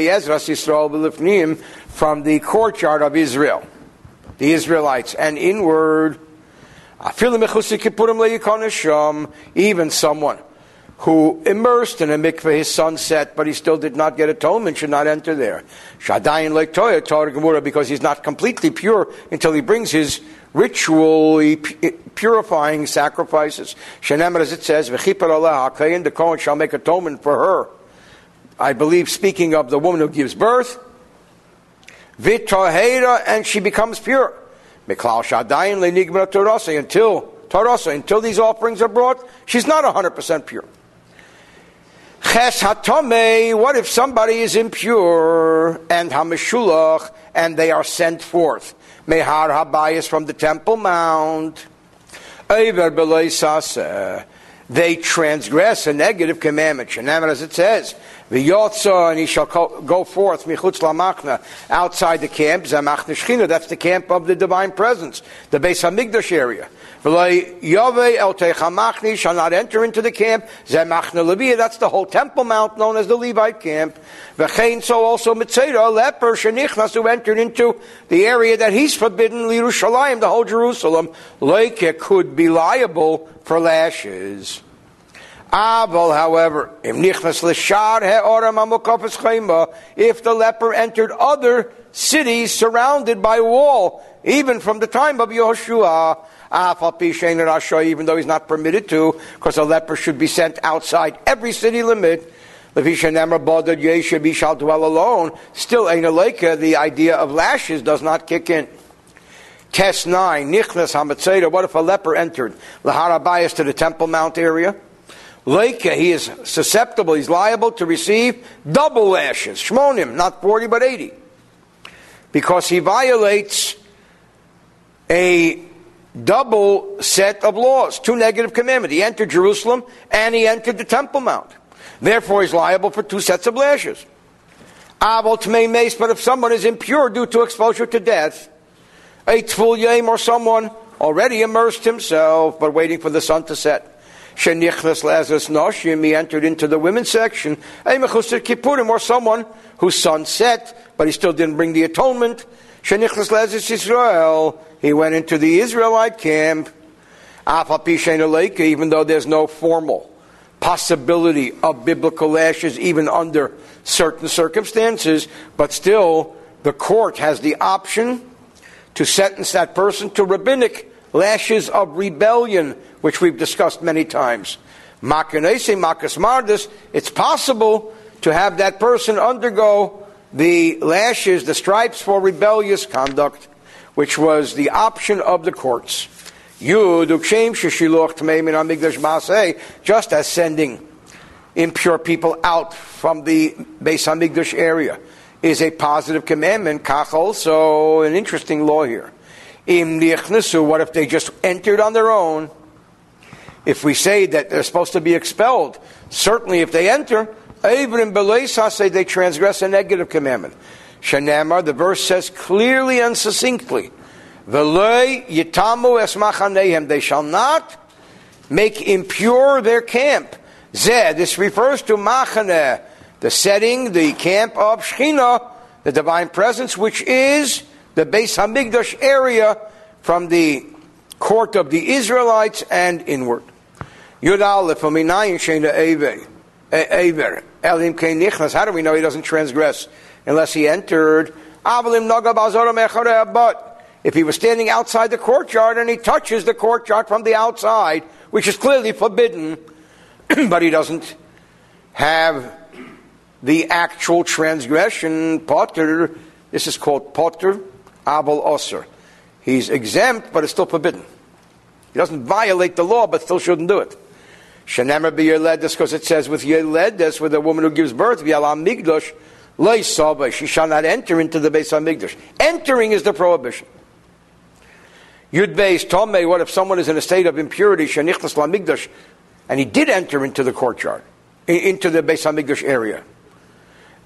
from the courtyard of Israel, the Israelites, and inward. Even someone who immersed in a mikveh his sunset, but he still did not get atonement, should not enter there. Shadayin like Toya Gemara because he's not completely pure until he brings his ritually purifying sacrifices. Shenemar, as it says, the Kohen shall make atonement for her. I believe speaking of the woman who gives birth, V'tahera, and she becomes pure. Miklal Shadayin le'nigma Torasa, until Tarasa, until these offerings are brought, she's not 100% pure. Ches hatome, what if somebody is impure and hamishulach and they are sent forth? Mehar habayis from the Temple Mount. They transgress a negative commandment. And as it says, V'yotza, and he shall go forth, michutz lamachna, outside the camp, zamachna shchina, that's the camp of the divine presence, the Beis Hamikdash area. Shall not enter into the camp. That's the whole temple mount known as the Levite camp. So also Mitzera, leper, Shenichnas, who entered into the area that he's forbidden, Yerushalayim, the whole Jerusalem. Like could be liable for lashes. Aval, however, if the leper entered other cities surrounded by wall, even from the time of Yehoshua, even though he's not permitted to, because a leper should be sent outside every city limit. He shall dwell alone. Still, the idea of lashes does not kick in. Test 9, Nichnas Hamatzeda, what if a leper entered Laharabayas to the Temple Mount area? Leika, he is susceptible, he's liable to receive double lashes. Shmonim, not 40 but 80. Because he violates a double set of laws, two negative commandments. He entered Jerusalem and he entered the Temple Mount. Therefore, he's liable for two sets of lashes. But if someone is impure due to exposure to death, a tvul yom or someone already immersed himself but waiting for the sun to set. Shenichnas Lazarus Noshim, he entered into the women's section. A mechusir kippurim, or someone whose sun set, but he still didn't bring the atonement. Shenichnas Lazarus Israel, he went into the Israelite camp. Even though there's no formal possibility of biblical lashes, even under certain circumstances, but still the court has the option to sentence that person to rabbinic lashes of rebellion, which we've discussed many times. Makanese, makas mardis, it's possible to have that person undergo the lashes, the stripes for rebellious conduct, which was the option of the courts. Just as sending impure people out from the Beis Hamikdash area is a positive commandment, kach also an interesting law here. Im what if they just entered on their own? if we say that they're supposed to be expelled, certainly if they enter, in say they transgress a negative commandment. Shanamar, the verse says clearly and succinctly, yitamu es They shall not make impure their camp. Zeh, this refers to machaneh, the setting, the camp of Shechina, the divine presence, which is the Beis Hamikdash area from the court of the Israelites and inward. Yud Aleph, Ever. Elim Nichnas. How do we know he doesn't transgress unless he entered? But if he was standing outside the courtyard and he touches the courtyard from the outside, which is clearly forbidden, but he doesn't have the actual transgression, potter, this is called potter abel osir. He's exempt, but it's still forbidden. He doesn't violate the law, but still shouldn't do it. Shenemer be Yerledis, because it says with Yerledis, with a woman who gives birth, V'yalam Migdosh, Lei she shall not enter into the Beis HaMikdash. Entering is the prohibition. Yud Beis Tomei, what if someone is in a state of impurity, Shenichtas Lamigdash, and he did enter into the courtyard, into the Beis HaMikdash area.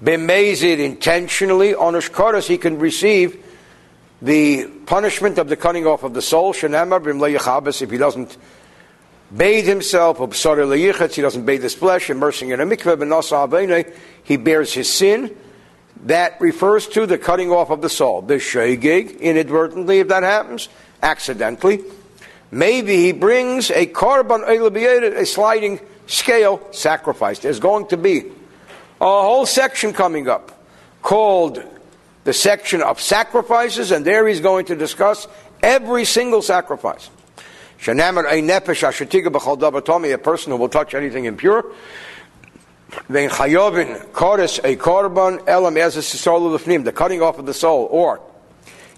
Bemazid intentionally, on Koros, he can receive the punishment of the cutting off of the soul, Shenemar, Bim if he doesn't bathe himself, he doesn't bathe his flesh, immersing in a mikveh, he bears his sin. That refers to the cutting off of the soul. The shegig, inadvertently, if that happens, accidentally. Maybe he brings a korban, a sliding scale sacrifice. There's going to be a whole section coming up called the section of sacrifices, and there he's going to discuss every single sacrifice. A person who will touch anything impure. The cutting off of the soul, or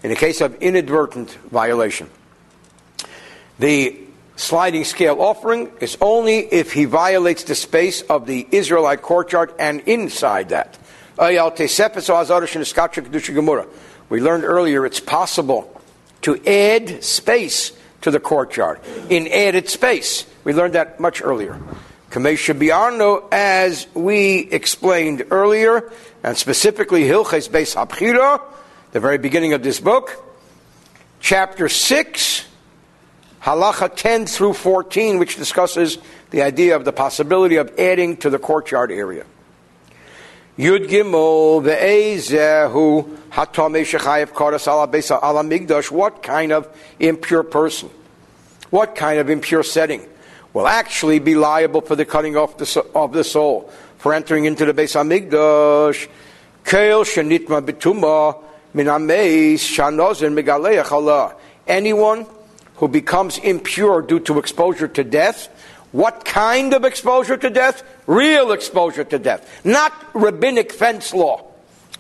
in the case of inadvertent violation. The sliding scale offering is only if he violates the space of the Israelite courtyard and inside that. We learned earlier it's possible to add space to the courtyard in added space. We learned that much earlier. Kamesha Biarno, as we explained earlier, and specifically Hilches Beis Habchira, the very beginning of this book, chapter 6, halacha 10 through 14, which discusses the idea of the possibility of adding to the courtyard area. Yud Gimel ve'ezehu hatamei shechayev karas ala besa ala migdash. What kind of impure person? What kind of impure setting will actually be liable for the cutting off of the soul for entering into the Beis Hamikdash? Kail shenitma betuma min ameis shanozin megaleach Allah. Anyone who becomes impure due to exposure to death what kind of exposure to death? Real exposure to death. Not rabbinic fence law.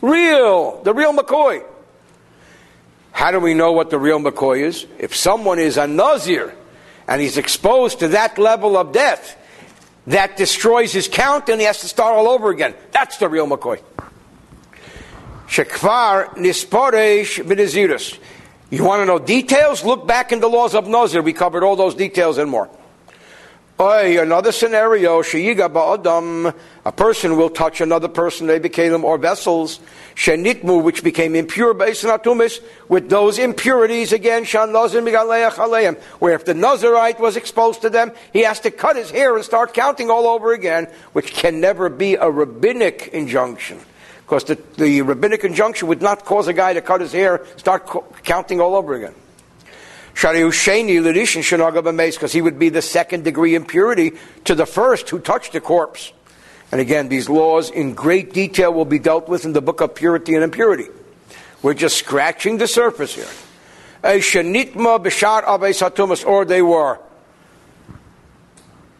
Real, the real McCoy. How do we know what the real McCoy is? If someone is a Nazir and he's exposed to that level of death, that destroys his count and he has to start all over again. That's the real McCoy. Shekvar nisporesh v'nezirus. You want to know details? Look back in the laws of Nazir. We covered all those details and more. Another scenario, sheyiga ba'adam, a person will touch another person, they became or vessels, shenitmu, which became impure atumis, with those impurities again, shan nazir aleim, where if the Nazarite was exposed to them, he has to cut his hair and start counting all over again, which can never be a rabbinic injunction. Because the, the rabbinic injunction would not cause a guy to cut his hair, start co- counting all over again because he would be the second degree impurity to the first who touched the corpse. And again, these laws in great detail will be dealt with in the book of purity and impurity. We're just scratching the surface here. Or they were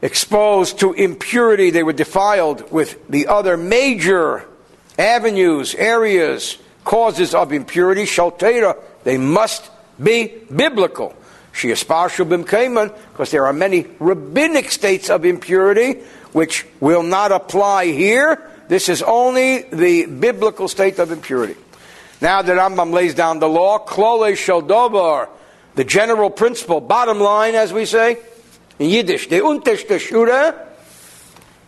exposed to impurity, they were defiled with the other major avenues, areas, causes of impurity. Shaltera, they must be biblical. Parshim Kayman, because there are many rabbinic states of impurity which will not apply here. This is only the biblical state of impurity. Now that Rambam lays down the law, klole shaldobar, the general principle, bottom line, as we say, In Yiddish, the unterste Shure,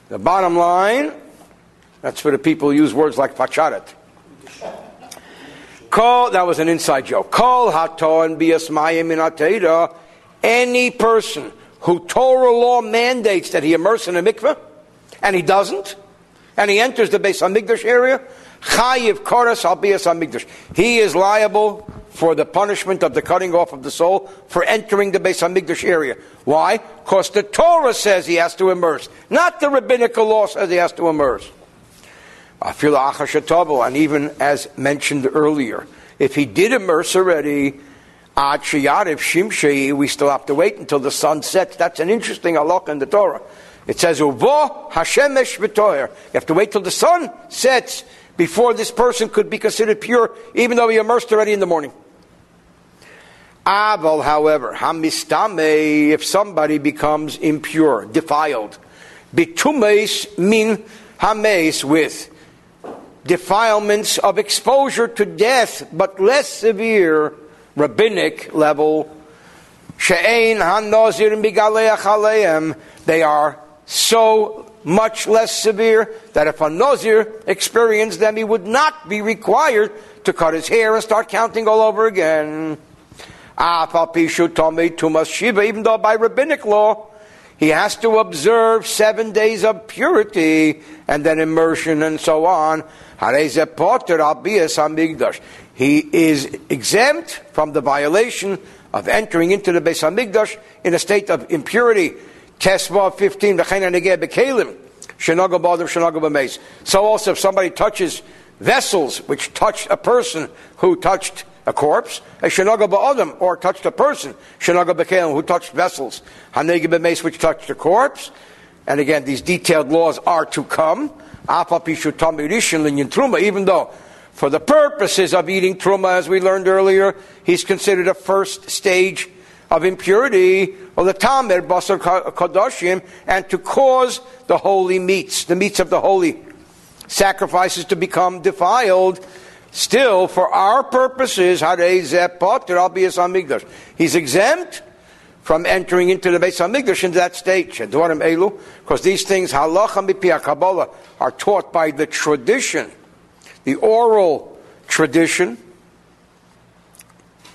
the bottom line, that's for the people use words like facharet. Call, that was an inside joke. Call hato and bias mayim in Any person who Torah law mandates that he immerse in a mikveh, and he doesn't, and he enters the Beis Hamikdash area, chayiv koras al bias Hamikdash. He is liable for the punishment of the cutting off of the soul for entering the Beis Hamikdash area. Why? Because the Torah says he has to immerse, not the rabbinical law says he has to immerse. And even as mentioned earlier, if he did immerse already, we still have to wait until the sun sets. That's an interesting halach in the Torah. It says, Uvo Hashemesh V'toyer. You have to wait till the sun sets before this person could be considered pure, even though he immersed already in the morning. Aval, however, Hamistame, if somebody becomes impure, defiled, bitumes min hames with defilements of exposure to death, but less severe rabbinic level. She'ein. They are so much less severe that if a nozir experienced them, he would not be required to cut his hair and start counting all over again. Even though by rabbinic law, he has to observe seven days of purity and then immersion and so on. He is exempt from the violation of entering into the Beis Hamikdash in a state of impurity. Tesva 15, So also if somebody touches vessels which touched a person who touched a corpse, a shenaga ba'adam, or touched a person, shenaga who touched vessels, which touched a corpse, and again, these detailed laws are to come, even though for the purposes of eating truma, as we learned earlier, he's considered a first stage of impurity, or the tamer basar kadoshim, and to cause the holy meats, the meats of the holy sacrifices to become defiled. Still, for our purposes, he's exempt from entering into the Beis Hamikdash into that state. Because these things, halacha Kabbalah, are taught by the tradition, the oral tradition,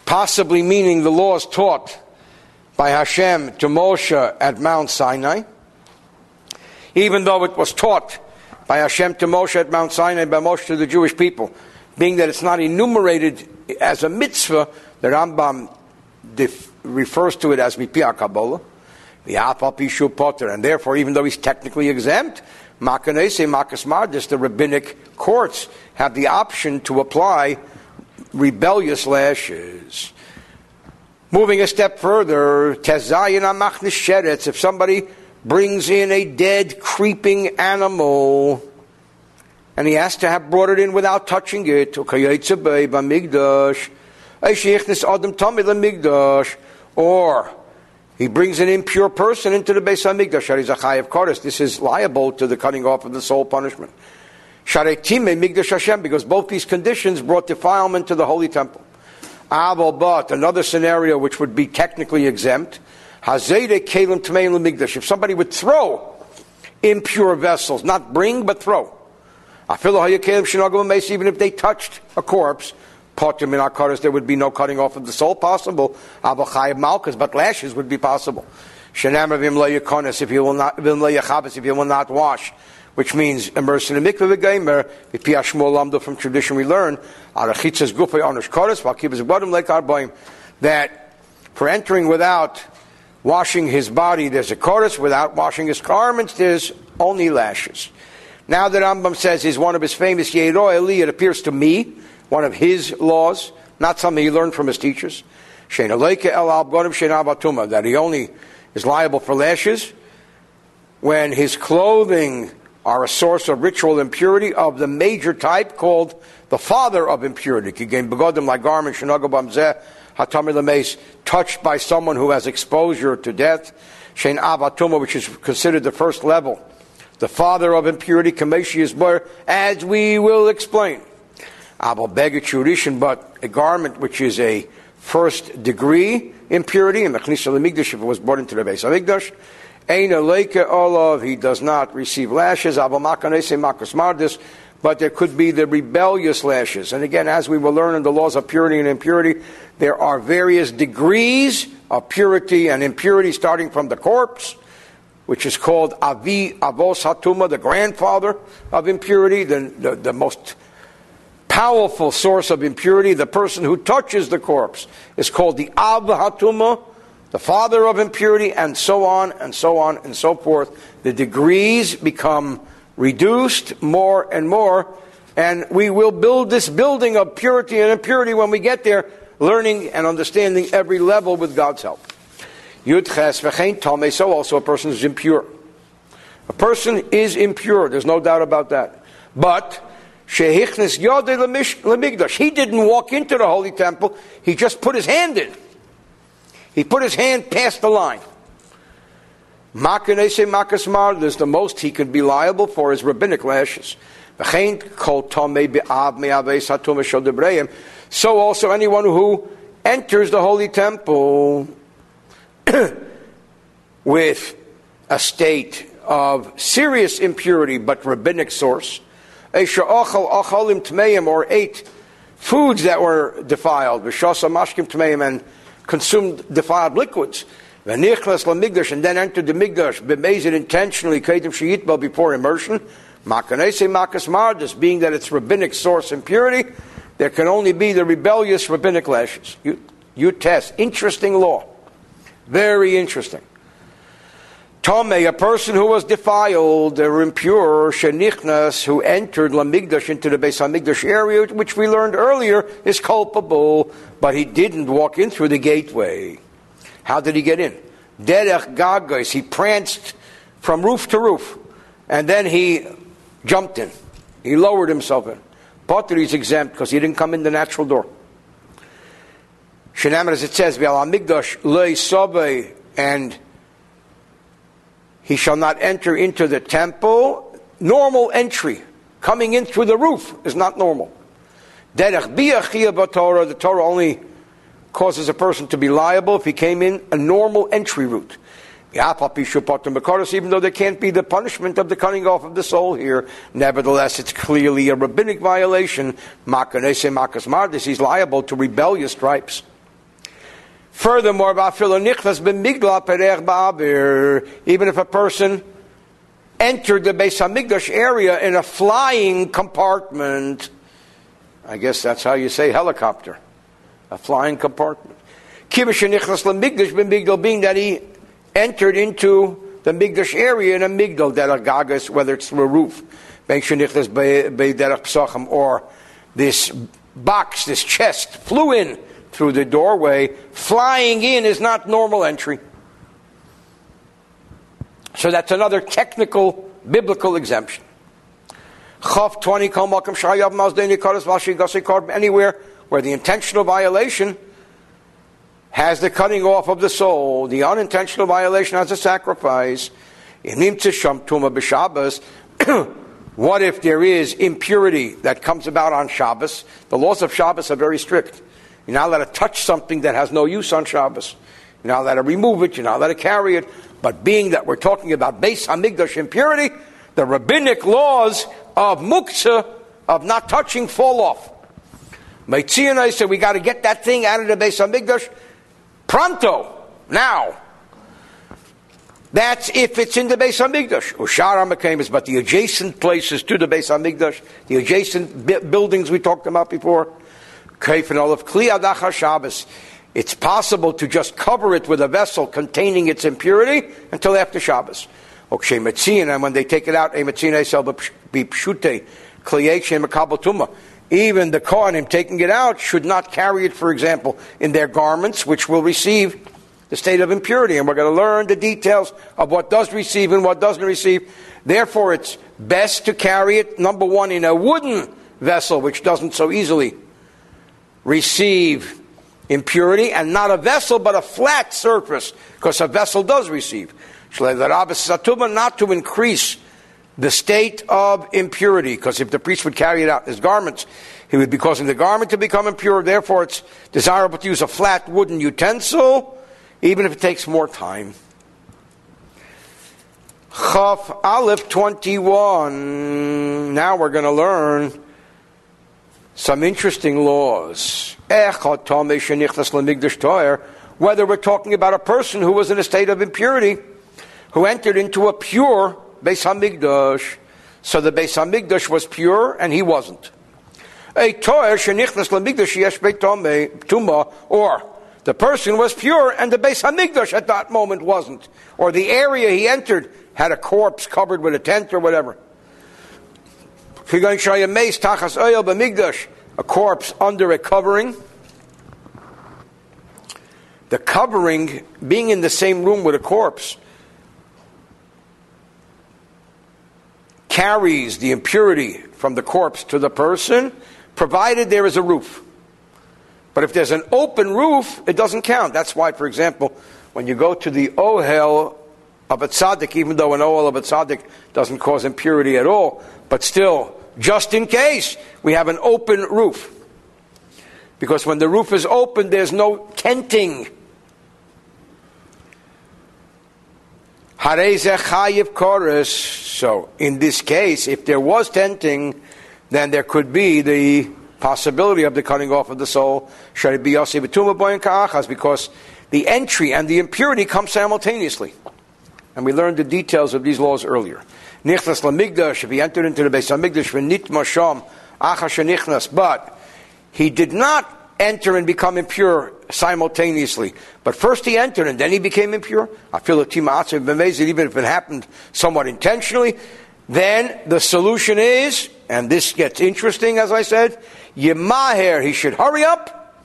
possibly meaning the laws taught by Hashem to Moshe at Mount Sinai, even though it was taught by Hashem to Moshe at Mount Sinai by Moshe to the Jewish people, being that it's not enumerated as a mitzvah, the Rambam def- refers to it as mipia kabbalah, and therefore, even though he's technically exempt, makanese makas mardis, the rabbinic courts have the option to apply rebellious lashes. Moving a step further, tezayin amachnis sheretz, if somebody brings in a dead, creeping animal, and he has to have brought it in without touching it, or he brings an impure person into the Beis Hamikdash. of course, This is liable to the cutting off of the soul punishment. Migdash Hashem, because both these conditions brought defilement to the holy temple. Aval but another scenario which would be technically exempt. Hazede Kalim Tmein Migdash. If somebody would throw impure vessels, not bring but throw. Even if they touched a corpse, Potim in Akaras, there would be no cutting off of the soul possible. Abachayim Malkas, but lashes would be possible. Shanam of if you will not, if you will not wash, which means immerse in the mikveh v'geimer, v'piash lamdo from tradition we learn, arachitzas gufay onush koris, v'akibas bottom like arbaim, that for entering without washing his body, there's a chorus. Without washing his garments, there's only lashes. Now that Rambam says he's one of his famous Yeroy Eli, it appears to me one of his laws, not something he learned from his teachers. That he only is liable for lashes when his clothing are a source of ritual impurity of the major type called the father of impurity. touched by someone who has exposure to death. Shein avatuma, which is considered the first level. The father of impurity, as we will explain. Abel Begachurishin, but a garment which is a first degree impurity, and Mechnisha Lemigdash if it was brought into the base of Migdash. Ein Leike Olav, he does not receive lashes. Abamakanese Makas Mardis, but there could be the rebellious lashes. And again, as we will learn in the laws of purity and impurity, there are various degrees of purity and impurity, starting from the corpse, which is called Avi Avos Hatuma, the grandfather of impurity, the, the, the most powerful source of impurity. The person who touches the corpse is called the Av Hatuma, the father of impurity, and so on and so on and so forth. The degrees become reduced more and more, and we will build this building of purity and impurity when we get there, learning and understanding every level with God's help. Yud ches v'chein so also a person is impure. A person is impure, there's no doubt about that. But, shehichnes yodei lemigdash, he didn't walk into the holy temple, he just put his hand in. He put his hand past the line. Makanese makasmar is the most he could be liable for his rabbinic lashes. So also anyone who enters the holy temple with a state of serious impurity but rabbinic source, or ate foods that were defiled, and consumed defiled liquids, V'nichlas lamigdash, and then entered the migdash, b'mezid intentionally, kedim sheyitbal before immersion. Makanese makas mardis, being that it's rabbinic source impurity, there can only be the rebellious rabbinic lashes. You, you test. Interesting law. Very interesting. Tome, a person who was defiled or impure, shenichnas, who entered Lamigdash into the Beis Hamikdash area, which we learned earlier, is culpable, but he didn't walk in through the gateway. How did he get in? Derech gagos. He pranced from roof to roof. And then he jumped in. He lowered himself in. Potter is exempt because he didn't come in the natural door. Shenamar, as it says, Amigdash le and he shall not enter into the temple. Normal entry, coming in through the roof, is not normal. Derech Torah, the Torah only causes a person to be liable if he came in a normal entry route. Even though there can't be the punishment of the cutting off of the soul here, nevertheless, it's clearly a rabbinic violation. He's liable to rebellious stripes. Furthermore, even if a person entered the Beis Hamikdash area in a flying compartment, I guess that's how you say helicopter. A flying compartment. Being that he entered into the Migdash area in a Migdal, whether it's through a roof, or this box, this chest, flew in through the doorway. Flying in is not normal entry. So that's another technical biblical exemption. Chav 20 anywhere where the intentional violation has the cutting off of the soul, the unintentional violation has a sacrifice. what if there is impurity that comes about on Shabbos? The laws of Shabbos are very strict. You're not allowed to touch something that has no use on Shabbos. You're not allowed to remove it. You're not allowed to carry it. But being that we're talking about Beis Hamikdash impurity, the rabbinic laws of muktzah, of not touching, fall off. Maitzi and I said, we got to get that thing out of the Beis Hamikdash pronto, now. That's if it's in the Beis Hamikdash. Ushar HaMekamis, but the adjacent places to the Beis Hamikdash, the adjacent buildings we talked about before, Kaif and Olav Kli Shabbos. It's possible to just cover it with a vessel containing its impurity until after Shabbos. Okay, Metzin, and when they take it out, even the Kohanim taking it out should not carry it, for example, in their garments, which will receive the state of impurity. And we're going to learn the details of what does receive and what doesn't receive. Therefore, it's best to carry it, number one, in a wooden vessel, which doesn't so easily receive impurity, and not a vessel, but a flat surface, because a vessel does receive. Not to increase the state of impurity, because if the priest would carry it out his garments, he would be causing the garment to become impure. Therefore, it's desirable to use a flat wooden utensil, even if it takes more time. Chaf Aleph 21. Now we're going to learn some interesting laws. Eh, whether we're talking about a person who was in a state of impurity, who entered into a pure Beis Hamikdash, so the Beis Hamikdash was pure and he wasn't. A toer shenichnas lamikdash yesh tuma, or the person was pure and the Beis Hamikdash at that moment wasn't, or the area he entered had a corpse covered with a tent or whatever. A corpse under a covering. The covering, being in the same room with a corpse, carries the impurity from the corpse to the person, provided there is a roof. But if there's an open roof, it doesn't count. That's why, for example, when you go to the Ohel of a tzaddik, even though an Ohel of a tzaddik doesn't cause impurity at all, but still, just in case, we have an open roof. Because when the roof is open, there's no tenting. Hareze chayiv kares. So, in this case, if there was tenting, then there could be the possibility of the cutting off of the soul. Because the entry and the impurity come simultaneously. And we learned the details of these laws earlier. Nichnas lamigdash, if he entered into the Beis Hamikdash, v'nit masham, achashanichnas, but he did not enter and become impure simultaneously. But first he entered and then he became impure. I feel that even if it happened somewhat intentionally, then the solution is, and this gets interesting as I said, Yemaher, he should hurry up,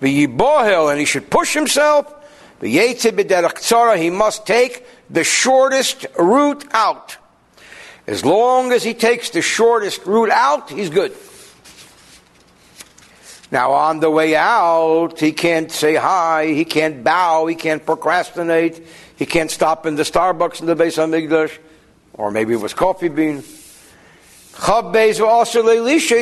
the and he should push himself, the he must take the shortest route out. As long as he takes the shortest route out, he's good. Now, on the way out, he can't say hi, he can't bow, he can't procrastinate, he can't stop in the Starbucks in the Beis Hamikdash, or maybe it was Coffee Bean. Chabbeis also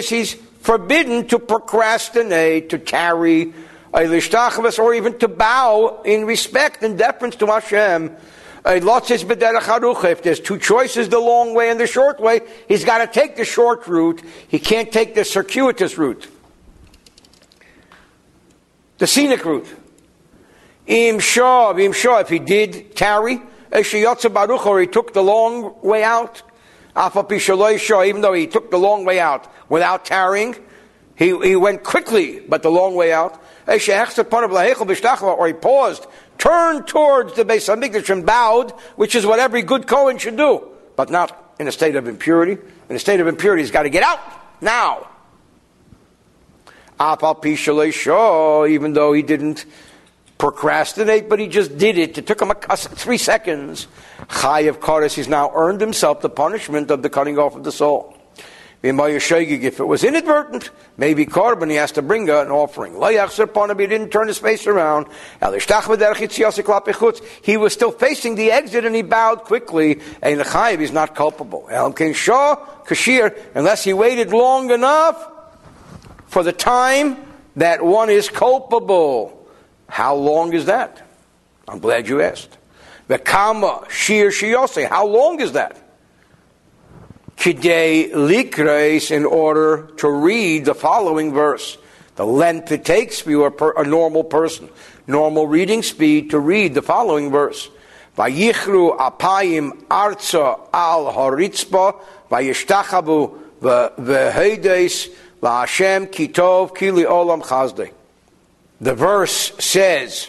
he's forbidden to procrastinate, to carry tarry, or even to bow in respect and deference to Hashem if there's two choices, the long way and the short way, he's got to take the short route. He can't take the circuitous route. The scenic route. If he did tarry, or he took the long way out, even though he took the long way out without tarrying, he, he went quickly, but the long way out. Or he paused turned towards the Beis Hamikdash and bowed, which is what every good Kohen should do, but not in a state of impurity. In a state of impurity, he's got to get out now. Even though he didn't procrastinate, but he just did it. It took him a, three seconds. Chayav Kares, he's now earned himself the punishment of the cutting off of the soul. If it was inadvertent, maybe korban, he has to bring an offering. He didn't turn his face around. He was still facing the exit and he bowed quickly. And the Chayiv is not culpable. Unless he waited long enough for the time that one is culpable. How long is that? I'm glad you asked. The Kama, Shir Shiyose, how long is that? Kidei likreis in order to read the following verse. The length it takes for you, a, per, a normal person, normal reading speed to read the following verse. Vayichru apayim arza al horitzba vayishtachabu v'heides la'ashem kitov kili olam chazde. The verse says,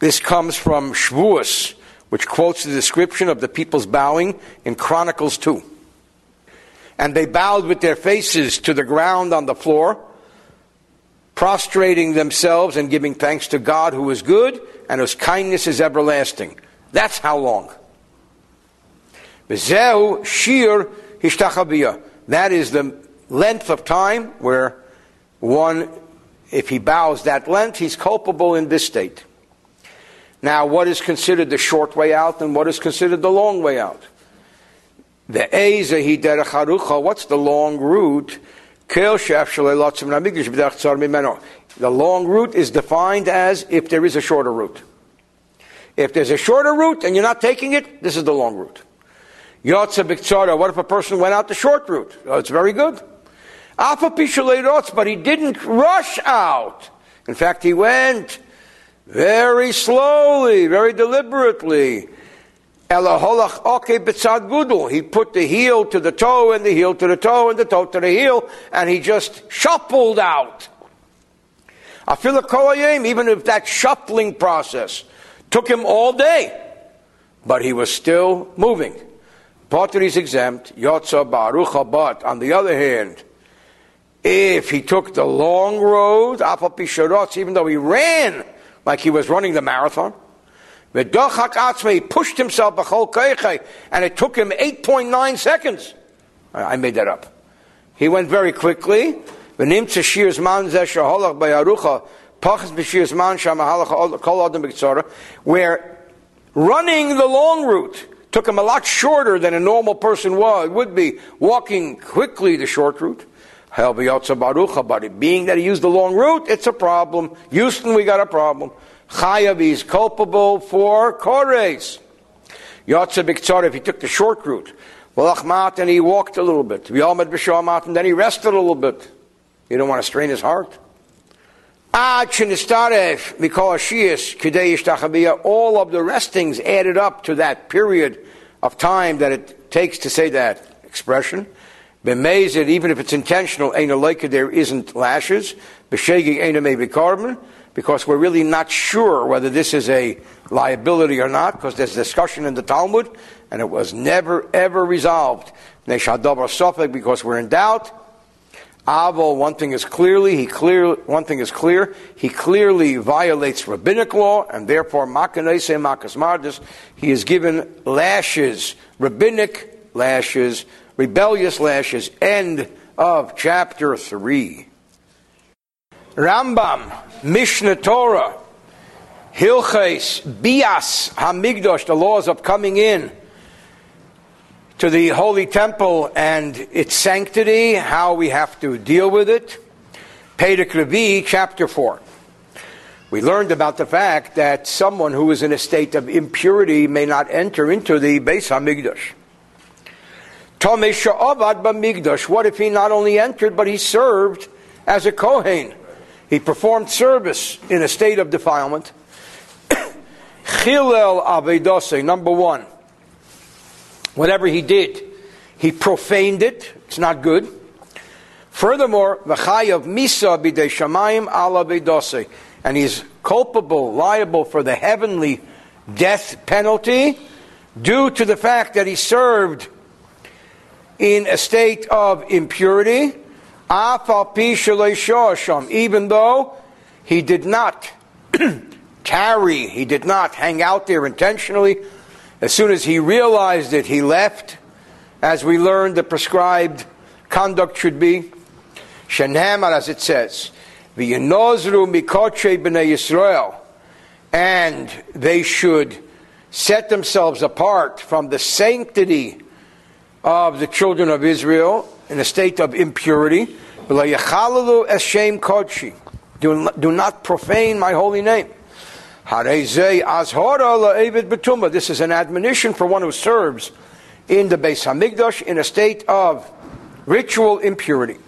this comes from Shavuos, which quotes the description of the people's bowing in Chronicles 2. And they bowed with their faces to the ground on the floor, prostrating themselves and giving thanks to God who is good and whose kindness is everlasting. That's how long. That is the length of time where one, if he bows that length, he's culpable in this state. Now, what is considered the short way out and what is considered the long way out? The Ezehi Derech what's the long route? The long route is defined as if there is a shorter route. If there's a shorter route and you're not taking it, this is the long route. What if a person went out the short route? Oh, it's very good. But he didn't rush out. In fact, he went very slowly, very deliberately. Elaholach oke. He put the heel to the toe and the heel to the toe and the toe to the heel, and he just shuffled out. Afilakolayim, even if that shuffling process took him all day, but he was still moving. Potter is exempt, Yotza but on the other hand, if he took the long road, even though he ran like he was running the marathon, he pushed himself and it took him 8.9 seconds. I made that up. He went very quickly. Where running the long route took him a lot shorter than a normal person would, would be walking quickly the short route. Being that he used the long route, it's a problem. Houston, we got a problem. Chayav is culpable for kores. Yotze if he took the short route. Well, Walachmat, and he walked a little bit. V'yalmed b'shamat, and then he rested a little bit. You don't want to strain his heart. All of the restings added up to that period of time that it takes to say that expression. B'mezid, even if it's intentional, ain't a like there isn't lashes. B'shegi ain't a maybe korban because we're really not sure whether this is a liability or not, because there's discussion in the Talmud, and it was never ever resolved. Because we're in doubt. Avol, one thing is clearly, he clear, one thing is clear, he clearly violates rabbinic law, and therefore, makanese makas mardis, he is given lashes, rabbinic lashes, rebellious lashes. End of chapter 3. Rambam, Mishnah Torah, Hilches, Bias, Hamikdash, the laws of coming in to the Holy Temple and its sanctity, how we have to deal with it. Pedek Revi, chapter 4. We learned about the fact that someone who is in a state of impurity may not enter into the Beis Hamikdash. What if he not only entered, but he served as a Kohen? He performed service in a state of defilement. Chilel Avedose, number one. Whatever he did, he profaned it. It's not good. Furthermore, V'chayav Misa B'dei Shamayim Ala. And he's culpable, liable for the heavenly death penalty due to the fact that he served in a state of impurity even though he did not tarry, he did not hang out there intentionally. As soon as he realized it, he left. As we learned, the prescribed conduct should be. Shenhamar, as it says, V'yenozru mikoche b'nei Yisrael, and they should set themselves apart from the sanctity of the children of Israel in a state of impurity. Do, do not profane my holy name. This is an admonition for one who serves in the Beis Hamikdash in a state of ritual impurity.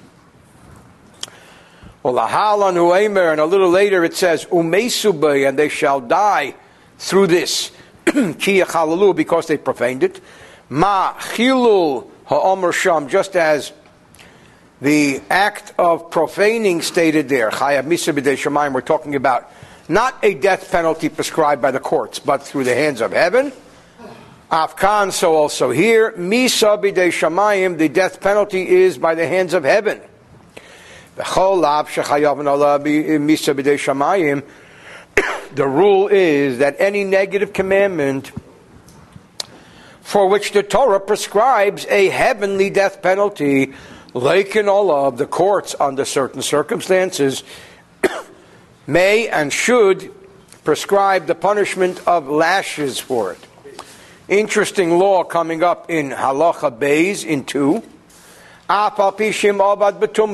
And a little later it says, and they shall die through this. because they profaned it. Ma chilul ha'omer sham, just as the act of profaning stated there, Chayav Misa B'dei we're talking about not a death penalty prescribed by the courts, but through the hands of heaven. Afkan, so also here, Misa B'dei the death penalty is by the hands of heaven. Eh, the rule is that any negative commandment for which the Torah prescribes a heavenly death penalty, like in all of the courts under certain circumstances, may and should prescribe the punishment of lashes for it. Interesting law coming up in Halacha Bays in 2.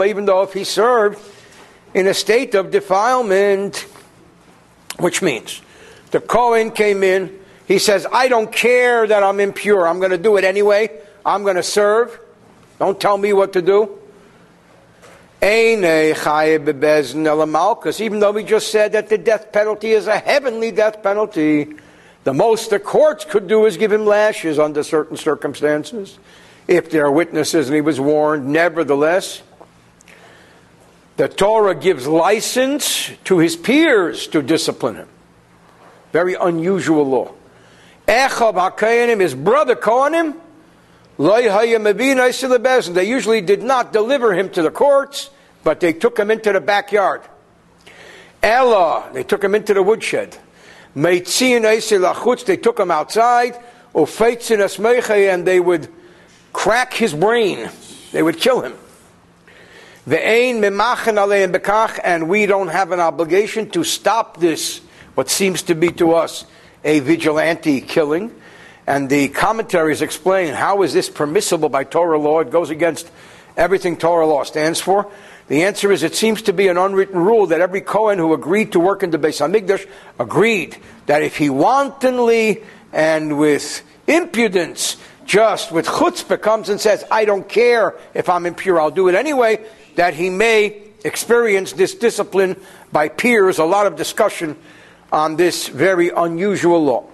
even though if he served in a state of defilement, which means the Kohen came in, he says, I don't care that I'm impure, I'm going to do it anyway, I'm going to serve, don't tell me what to do. Even though we just said that the death penalty is a heavenly death penalty, the most the courts could do is give him lashes under certain circumstances. If there are witnesses and he was warned, nevertheless, the Torah gives license to his peers to discipline him. Very unusual law. Echab HaKohanim, his brother Kohanim, they usually did not deliver him to the courts, but they took him into the backyard. Ella, they took him into the woodshed. They took him outside, and they would crack his brain. They would kill him. And we don't have an obligation to stop this, what seems to be to us a vigilante killing. And the commentaries explain how is this permissible by Torah law? It goes against everything Torah law stands for. The answer is it seems to be an unwritten rule that every Kohen who agreed to work in the Beis Hamikdash agreed that if he wantonly and with impudence, just with chutzpah comes and says, I don't care if I'm impure, I'll do it anyway, that he may experience this discipline by peers, a lot of discussion on this very unusual law.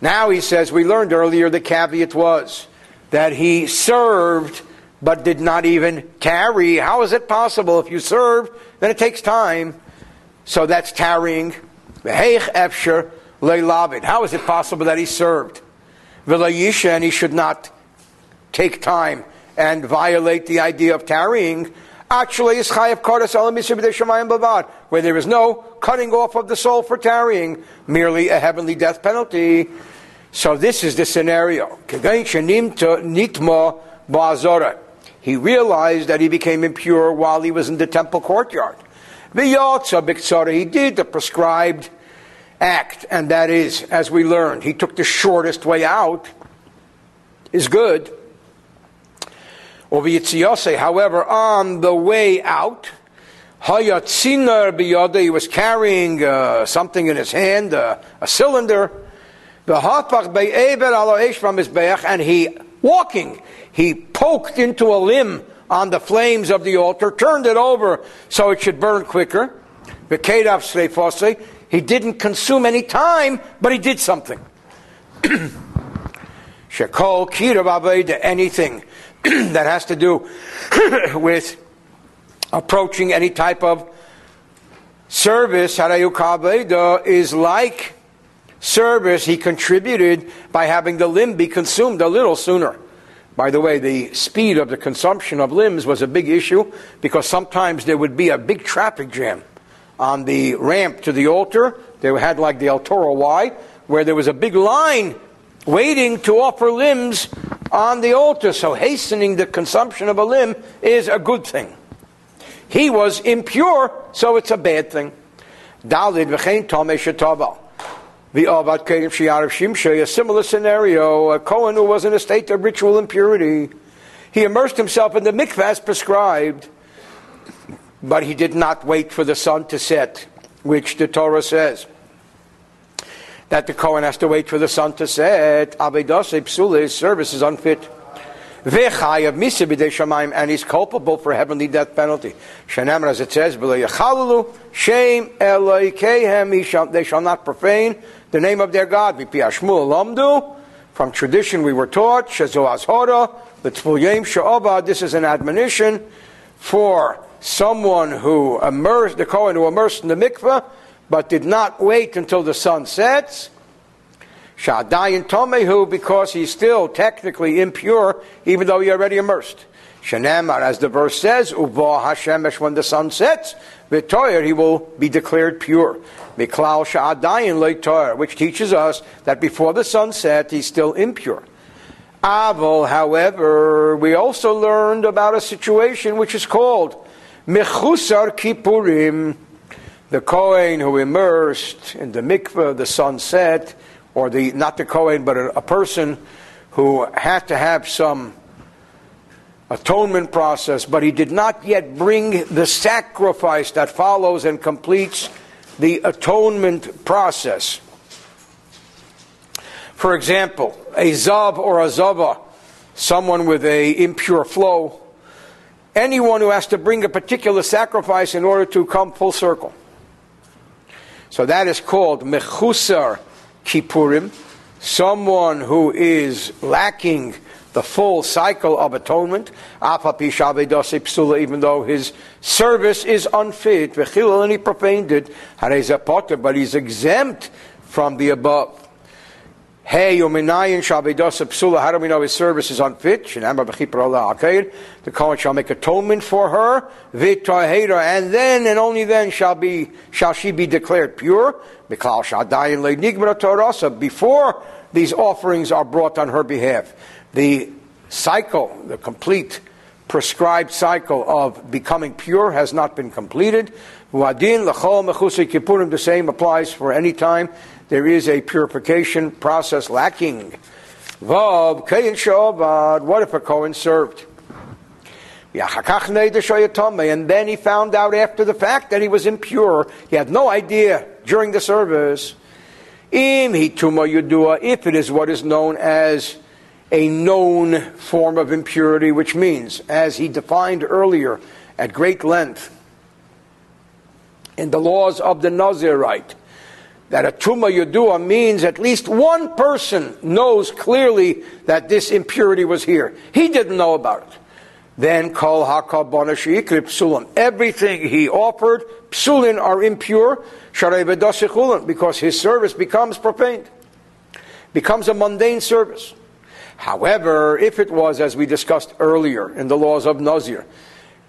Now he says, we learned earlier the caveat was that he served but did not even tarry. How is it possible? If you serve, then it takes time. So that's tarrying. How is it possible that he served? And he should not take time and violate the idea of tarrying. Actually, where there is no cutting off of the soul for tarrying, merely a heavenly death penalty. So this is the scenario. He realized that he became impure while he was in the temple courtyard. He did the prescribed act, and that is, as we learned, he took the shortest way out, is good. However, on the way out, he was carrying uh, something in his hand, uh, a cylinder. And he, walking, he poked into a limb on the flames of the altar, turned it over so it should burn quicker. He didn't consume any time, but he did something. Shekol kirav anything that has to do with approaching any type of service, Harayu Kabeda, is like service he contributed by having the limb be consumed a little sooner. By the way, the speed of the consumption of limbs was a big issue because sometimes there would be a big traffic jam on the ramp to the altar. They had like the El Toro Y, where there was a big line waiting to offer limbs on the altar. So hastening the consumption of a limb is a good thing. He was impure, so it's a bad thing. Dalid. The Avad Kedim Shiarav Shimshei, a similar scenario, a Kohen who was in a state of ritual impurity. He immersed himself in the mikvah as prescribed, but he did not wait for the sun to set, which the Torah says. That the Kohen has to wait for the sun to set. Abedase Psula, his service is unfit. V'chayav misa b'dei shamayim, and he's culpable for heavenly death penalty. Shenemar, as it says, below yachalalu, shame eloikehem, they shall not profane the name of their God. From tradition we were taught, Shazoaz Hora, this is an admonition for someone who immersed, the Kohen who immersed in the mikveh, but did not wait until the sun sets. Shadayin Tomehu, because he's still technically impure, even though he already immersed. Shenemar, as the verse says, Uva Hashemesh, when the sun sets, V'toyer, he will be declared pure. Miklal Sha'adayin Le'toyer, which teaches us that before the sun set, he's still impure. Avol, however, we also learned about a situation which is called Mechusar Kippurim. The Kohen who immersed in the mikveh, the sun set, or the not the Kohen, but a, a person who had to have some atonement process, but he did not yet bring the sacrifice that follows and completes the atonement process. For example, a zav or a zava, someone with a impure flow, anyone who has to bring a particular sacrifice in order to come full circle. So that is called mechusar kippurim, someone who is lacking the full cycle of atonement, even though his service is unfit, and he profaned it, but he's exempt from the above. Hey, Yominayin Shabedosa Psula, how do we know his service is unfit? The Kohen shall make atonement for her, Vitahera, and then and only then shall be shall she be declared pure. Before these offerings are brought on her behalf. The cycle, the complete prescribed cycle of becoming pure has not been completed. The same applies for any time there is a purification process lacking. Vav, Kayin Shavad, what if a Kohen served? And then he found out after the fact that he was impure. He had no idea during the service. If it is what is known as a known form of impurity, which means, as he defined earlier at great length, in the laws of the Nazirite, that a tuma yudua means at least one person knows clearly that this impurity was here. He didn't know about it. Then kol psulim. Everything he offered, psulin are impure, because his service becomes profaned, becomes a mundane service. However, if it was, as we discussed earlier in the laws of Nazir,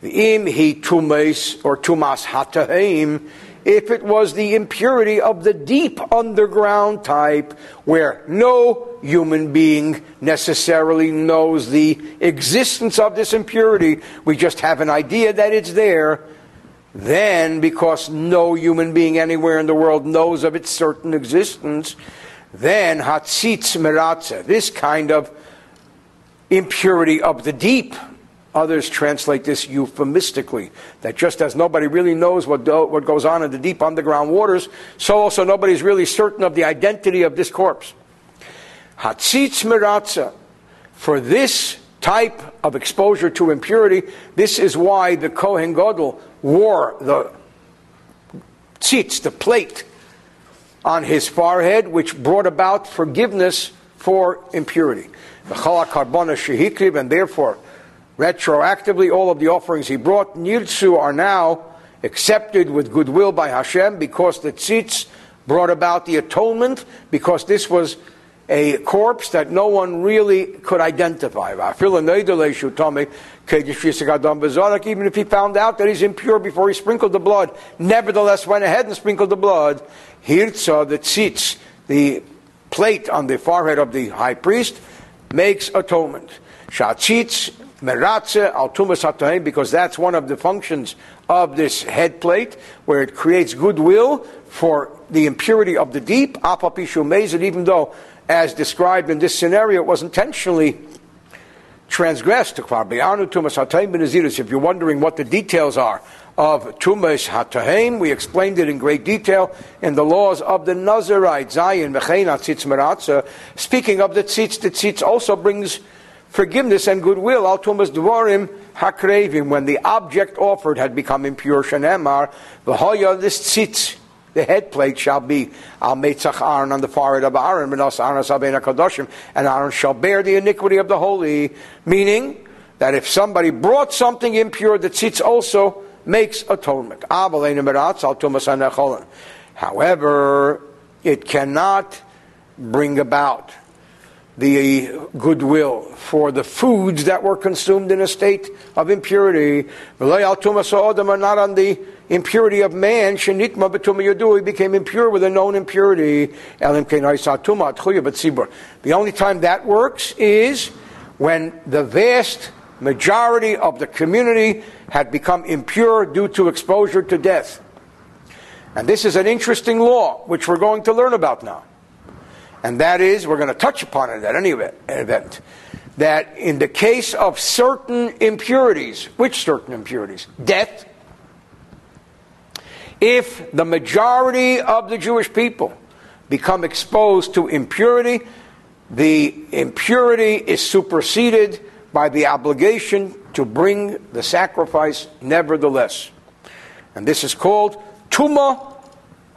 the im he tumes or tumas hataim, if it was the impurity of the deep underground type where no human being necessarily knows the existence of this impurity, we just have an idea that it's there, then because no human being anywhere in the world knows of its certain existence, then hatzitz meratze, this kind of impurity of the deep, Others translate this euphemistically, that just as nobody really knows what, what goes on in the deep underground waters, so also nobody's really certain of the identity of this corpse. Hatzitz miratza. For this type of exposure to impurity, this is why the Kohen Gadol wore the tzitz, the plate, on his forehead, which brought about forgiveness for impurity. The chalak shehikriv, and therefore retroactively all of the offerings he brought, Nirtsu, are now accepted with goodwill by Hashem because the tzitz brought about the atonement, because this was a corpse that no one really could identify. Even if he found out that he's impure before he sprinkled the blood, nevertheless went ahead and sprinkled the blood. Hirtza, the tzitz, the plate on the forehead of the high priest, makes atonement. Shatzitz al because that's one of the functions of this head plate, where it creates goodwill for the impurity of the deep. Apapishu even though, as described in this scenario, it was intentionally transgressed. If you're wondering what the details are of Tumas Hatahem. We explained it in great detail in the laws of the Nazirite, Tzitz Meratza. Speaking of the Tzitz, the Tzitz also brings forgiveness and goodwill. Al tumas dvarim hakrevim, when the object offered had become impure. Shenemar v'hoya this tzitz. The head plate shall be al metzach Aaron on the forehead of Aaron, menos Aaron sabena kadoshim, and Aaron shall bear the iniquity of the holy. Meaning that if somebody brought something impure, the tzitz also makes atonement. However, it cannot bring about the goodwill for the foods that were consumed in a state of impurity. Not on the impurity of man, Shenitma he became impure with a known impurity. The only time that works is when the vast majority of the community had become impure due to exposure to death. And this is an interesting law, which we're going to learn about now and that is we're going to touch upon it at any event. that in the case of certain impurities, which certain impurities? Death. If the majority of the Jewish people become exposed to impurity, the impurity is superseded by the obligation to bring the sacrifice nevertheless. And this is called Tuma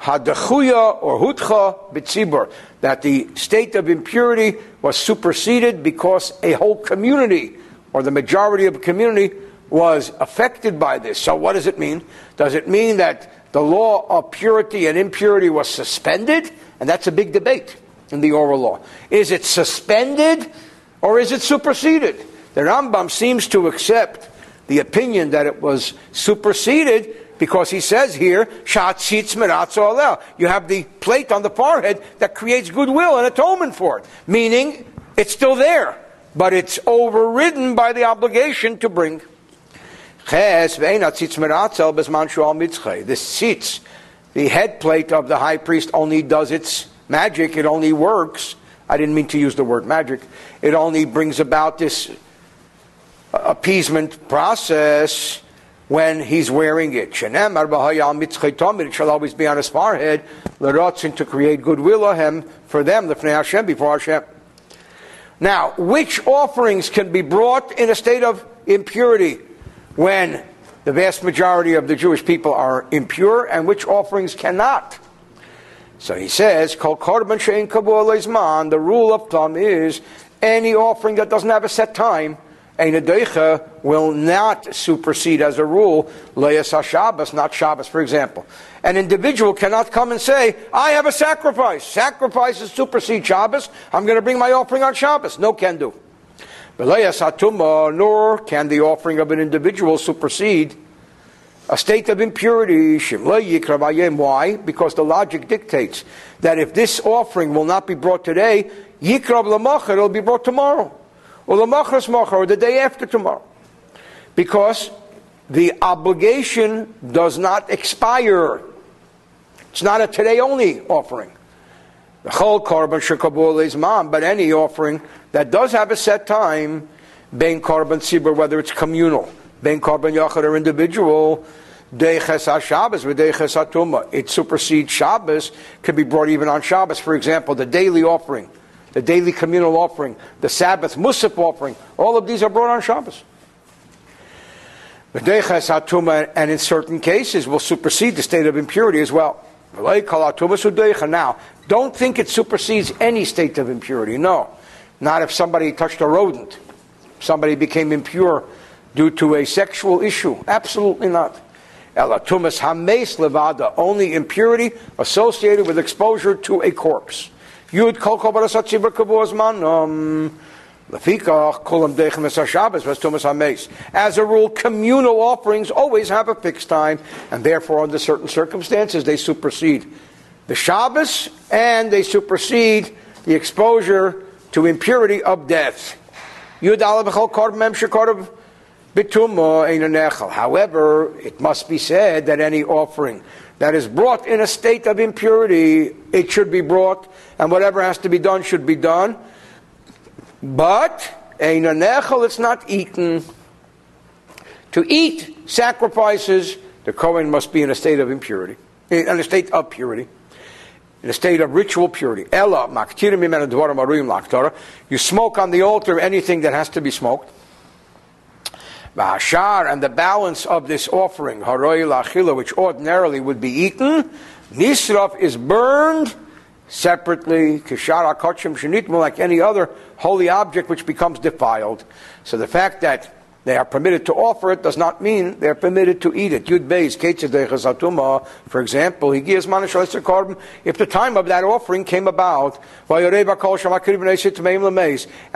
Hadachuya or Hutcha Bitzibur, that the state of impurity was superseded because a whole community or the majority of the community was affected by this. So, what does it mean? Does it mean that the law of purity and impurity was suspended? And that's a big debate in the oral law. Is it suspended or is it superseded? The Rambam seems to accept the opinion that it was superseded because he says here, You have the plate on the forehead that creates goodwill and atonement for it, meaning it's still there, but it's overridden by the obligation to bring. This tzitz, the head plate of the high priest, only does its magic, it only works. I didn't mean to use the word magic. It only brings about this appeasement process when he's wearing it. It shall always be on his forehead, to create goodwill of him for them, the Hashem, before Hashem. Now, which offerings can be brought in a state of impurity when the vast majority of the Jewish people are impure, and which offerings cannot? So he says, the rule of thumb is any offering that doesn't have a set time Ein will not supersede as a rule Leas Shabbos, not Shabbos, for example. An individual cannot come and say, I have a sacrifice. Sacrifices supersede Shabbos. I'm going to bring my offering on Shabbos. No can do. Nor can the offering of an individual supersede a state of impurity. Why? Because the logic dictates that if this offering will not be brought today, Yikrab Lamach, it'll be brought tomorrow or the machras machar, or the day after tomorrow. Because the obligation does not expire. It's not a today only offering. The whole korban shekabul is mom, but any offering that does have a set time, bein korban tzibur, whether it's communal, bein korban yachad or individual, Deiches Shabbos with Deiches Atuma. It supersedes Shabbos, can be brought even on Shabbos. For example, the daily offering the daily communal offering, the Sabbath Musaf offering, all of these are brought on Shabbos. And in certain cases will supersede the state of impurity as well. Now, don't think it supersedes any state of impurity. No. Not if somebody touched a rodent. Somebody became impure due to a sexual issue. Absolutely not. Only impurity associated with exposure to a corpse. Yud kol um, kol barasat tzibur kavu azman. Lefikach kolam dechem Shabbos Tumas Hames. As a rule, communal offerings always have a fixed time, and therefore, under certain circumstances, they supersede the Shabbos and they supersede the exposure to impurity of death. However, it must be said that any offering that is brought in a state of impurity, it should be brought and whatever has to be done should be done. But it's not eaten. To eat sacrifices, the Kohen must be in a state of impurity, eh, in a state of purity, in a state of ritual purity. You smoke on the altar anything that has to be smoked. And the balance of this offering, which ordinarily would be eaten, nisraf is burned separately, kishara kachim shenitmu, like any other holy object which becomes defiled. So the fact that they are permitted to offer it does not mean they are permitted to eat it. Yud Beis, for example, he gives korban. If the time of that offering came about, and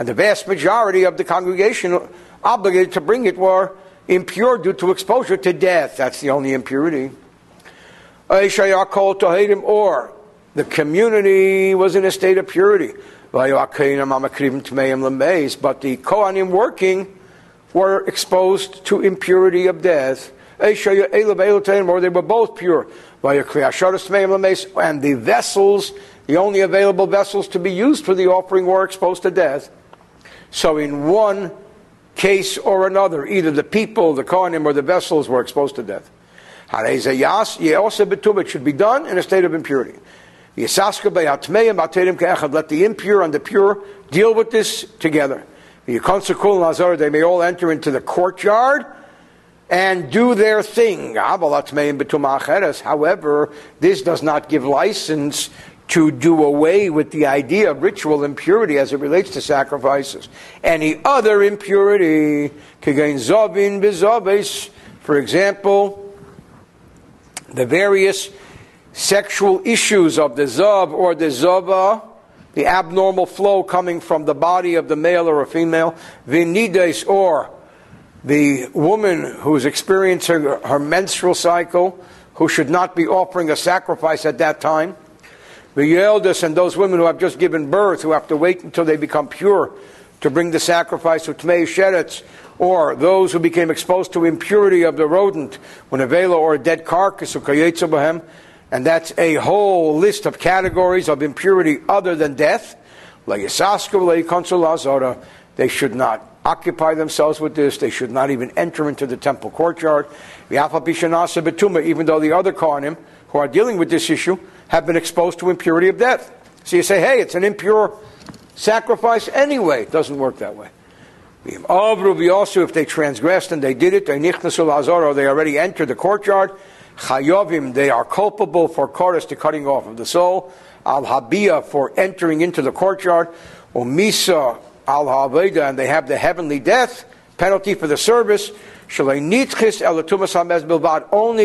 the vast majority of the congregation obligated to bring it were impure due to exposure to death. That's the only impurity. Or the community was in a state of purity. But the Kohanim working were exposed to impurity of death. Or they were both pure. And the vessels, the only available vessels to be used for the offering, were exposed to death. So in one case or another, either the people, the Kohanim, or the vessels were exposed to death. It should be done in a state of impurity. Let the impure and the pure deal with this together. They may all enter into the courtyard and do their thing. However, this does not give license to do away with the idea of ritual impurity as it relates to sacrifices. Any other impurity, for example, the various sexual issues of the zav or the zava, the abnormal flow coming from the body of the male or a female, vinides or the woman who's experiencing her menstrual cycle, who should not be offering a sacrifice at that time, the eldest and those women who have just given birth, who have to wait until they become pure to bring the sacrifice of Tmei Sheretz, or those who became exposed to impurity of the rodent, when a vela or a dead carcass, of Kayetsubahem, and that's a whole list of categories of impurity other than death. They should not occupy themselves with this. They should not even enter into the temple courtyard. Even though the other Kohanim who are dealing with this issue have been exposed to impurity of death. So you say, hey, it's an impure sacrifice anyway. It doesn't work that way. Also, if they transgressed and they did it, they already entered the courtyard, chayovim, they are culpable for kares, the cutting off of the soul, al habia for entering into the courtyard, or misa al haveda, and they have the heavenly death penalty for the service. Only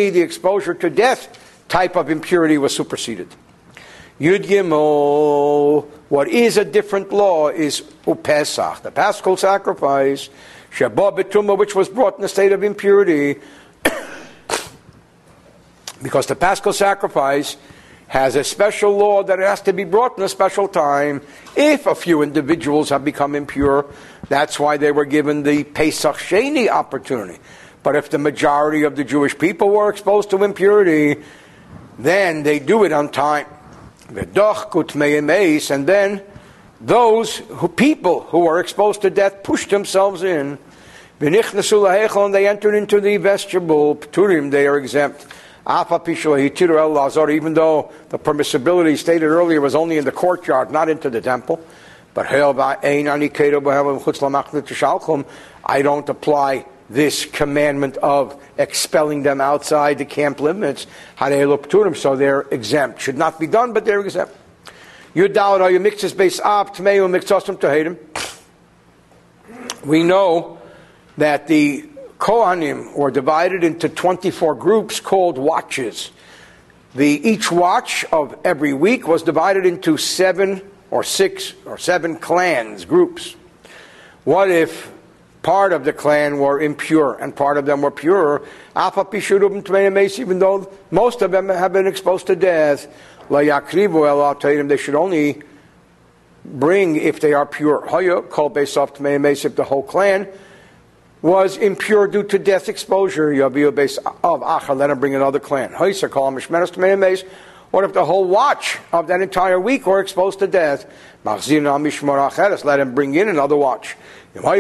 the exposure to death type of impurity was superseded. Yud Gimel, what is a different law is Upesach, the Paschal sacrifice, Shabbat Betuma, which was brought in a state of impurity. because the Paschal sacrifice has a special law that has to be brought in a special time. If a few individuals have become impure, that's why they were given the Pesach Sheni opportunity. But if the majority of the Jewish people were exposed to impurity, then they do it on time. And then those who, people who are exposed to death push themselves in. And they entered into the vestibule. Pturim, they are exempt. Even though the permissibility stated earlier was only in the courtyard, not into the temple. But I don't apply this commandment of expelling them outside the camp limits, so they're exempt. Should not be done, but they're exempt. You doubt are you mixes base up to mixosum to him. We know that the Kohanim were divided into 24 groups called watches. The, each watch of every week was divided into seven or six or seven clans, groups. What if part of the clan were impure and part of them were pure. Even though most of them have been exposed to death, they should only bring if they are pure. If the whole clan was impure due to death exposure, let him bring another clan. What if the whole watch of that entire week were exposed to death? Let him bring in another watch. But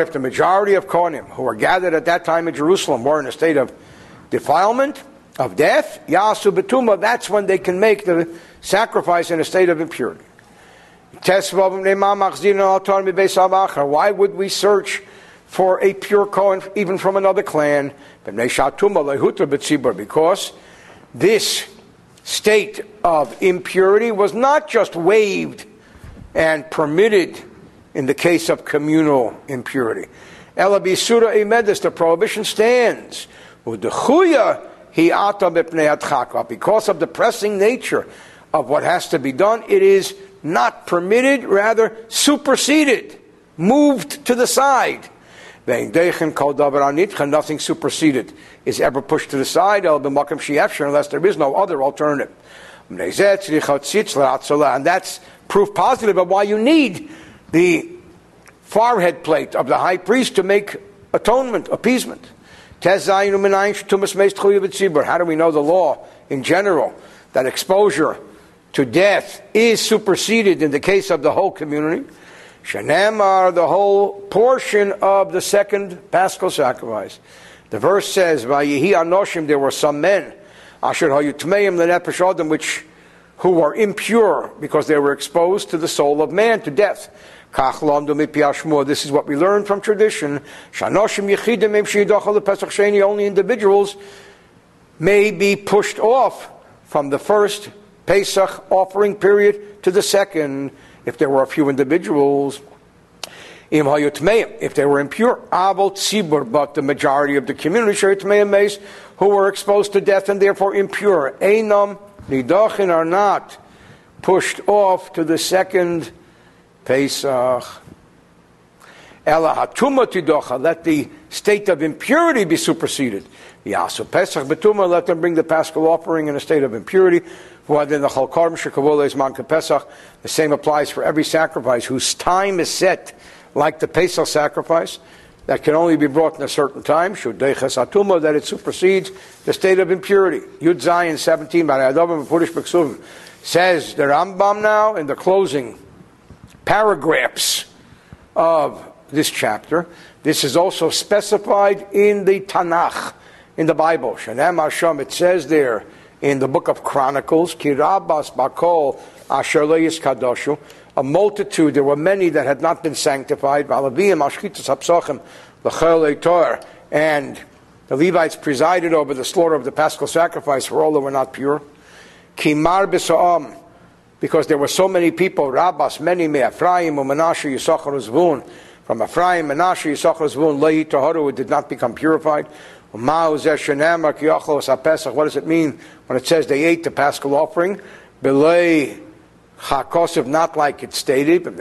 if the majority of Kohanim who were gathered at that time in Jerusalem were in a state of defilement, of death, Yasu Betuma, that's when they can make the sacrifice in a state of impurity. Why would we search for a pure Kohen even from another clan? Because this state of impurity was not just waived and permitted in the case of communal impurity. Elabisura imedis, the prohibition stands. Because of the pressing nature of what has to be done, it is not permitted, rather superseded, moved to the side. Nothing superseded is ever pushed to the side, unless there is no other alternative. And that's proof positive of why you need the forehead plate of the high priest to make atonement, appeasement. How do we know the law in general that exposure to death is superseded in the case of the whole community. Shanamar, the whole portion of the second paschal sacrifice. The verse says, there were some men, Adam, which who were impure because they were exposed to the soul of man to death. This is what we learn from tradition. Only individuals may be pushed off from the first Pesach offering period to the second if there were a few individuals. If they were impure, but the majority of the community who were exposed to death and therefore impure, Nidachin are not pushed off to the second Pesach. Ela hatuma let the state of impurity be superseded. Yasu Pesach betuma, let them bring the paschal offering in a state of impurity. The same applies for every sacrifice whose time is set, like the Pesach sacrifice, that can only be brought in a certain time. That it supersedes the state of impurity. Yud Zayin 17, says the Rambam now in the closing paragraphs of this chapter. This is also specified in the Tanakh, in the Bible. Shanem Hashem, it says there in the book of Chronicles, Kirabas Bakol Asher Kadoshu, a multitude, there were many that had not been sanctified, and the Levites presided over the slaughter of the paschal sacrifice for all that were not pure. Kimar because there were so many people, Rabbas, many Ephraim, Menashe, Yisachar, Zvun, from Ephraim, Menashe, Yisachar, Zvun, Lehi, Taharu, did not become purified. What does it mean when it says they ate the paschal offering? Belay Chakosiv, not like it stated, but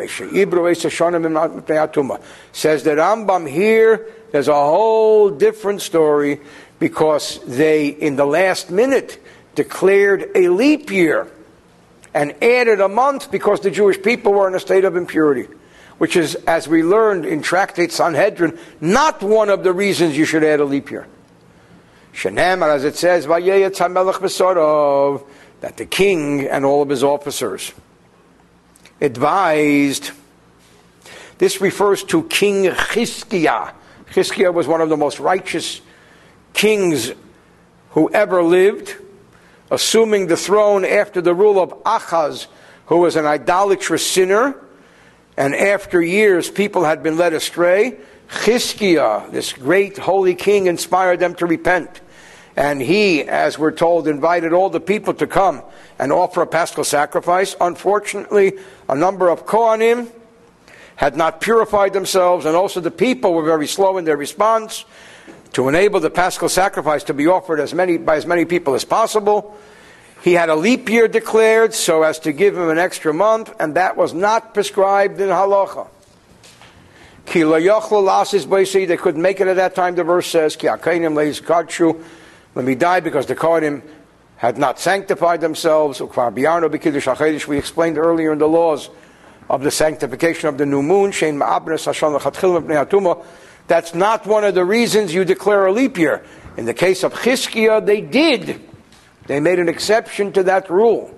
says the Rambam here, there's a whole different story because they, in the last minute, declared a leap year and added a month because the Jewish people were in a state of impurity, which is, as we learned in Tractate Sanhedrin, not one of the reasons you should add a leap year. Shanamar, as it says, that the king and all of his officers advised. This refers to King Chizkiah. Chizkiah was one of the most righteous kings who ever lived, assuming the throne after the rule of Achaz, who was an idolatrous sinner. And after years, people had been led astray. Chizkiah, this great holy king, inspired them to repent. And he, as we're told, invited all the people to come and offer a paschal sacrifice. Unfortunately, a number of Kohanim had not purified themselves, and also the people were very slow in their response to enable the paschal sacrifice to be offered as many, by as many people as possible. He had a leap year declared so as to give him an extra month, and that was not prescribed in halacha. They couldn't make it at that time, the verse says, when we died because the Kohanim had not sanctified themselves. We explained earlier in the laws of the sanctification of the new moon. That's not one of the reasons you declare a leap year. In the case of Chizkiah, they did. They made an exception to that rule.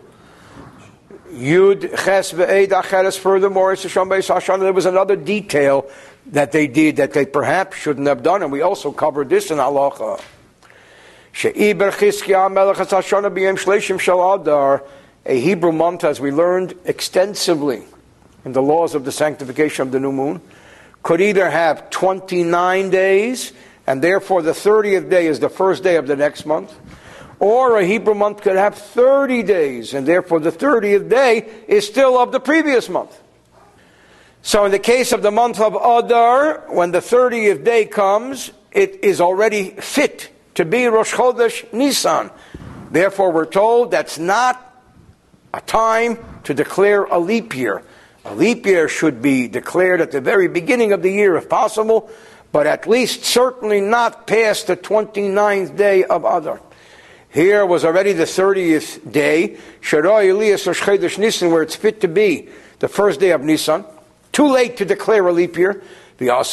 Yud Ches Acheres. Furthermore, there was another detail that they did that they perhaps shouldn't have done, and we also covered this in Halacha. A Hebrew month, as we learned extensively in the laws of the sanctification of the new moon, could either have 29 days, and therefore the 30th day is the first day of the next month, or a Hebrew month could have 30 days, and therefore the 30th day is still of the previous month. So in the case of the month of Adar, when the 30th day comes, it is already fit to be Rosh Chodesh Nisan. Therefore, we're told that's not a time to declare a leap year. A leap year should be declared at the very beginning of the year if possible, but at least certainly not past the 29th day of Adar. Here was already the 30th day, Sharoy Elias Rosh Chodesh Nisan, where it's fit to be the first day of Nisan. Too late to declare a leap year. But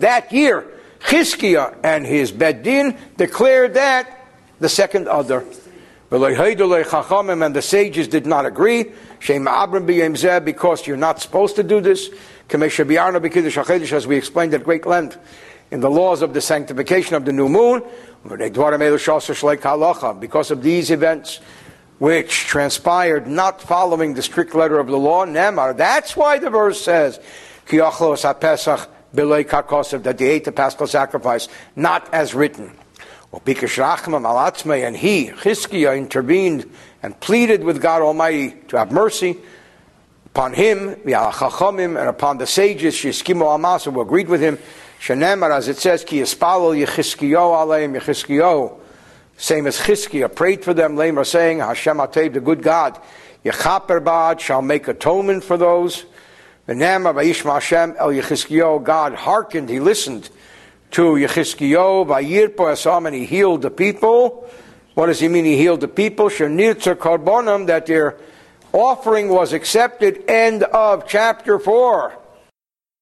that year, Chizkiah and his Beis Din declared that the second Adar, And the sages did not agree. Because you're not supposed to do this. As we explained at great length in the laws of the sanctification of the new moon. Because of these events which transpired not following the strict letter of the law, Nemar. That's why the verse says, that they ate the paschal sacrifice, not as written. And he, Chizkiah, intervened and pleaded with God Almighty to have mercy upon him, and upon the sages, Shishkimo Amas, who agreed with him. Shenemar, as it says, Ki Yispalo Yechizkiyo Aleim Yechizkiyo. Same as Chizkiah prayed for them, Lamer saying, Hashem Atev, the good God, Yechaper shall make atonement for those. The Nama Vayishma Hashem El Yechizkiyo, God hearkened, he listened to Yechizkiyo, Vayirpo Asam, and he healed the people. What does he mean he healed the people? Shenirtzer Karbonam, that their offering was accepted. End of chapter 4.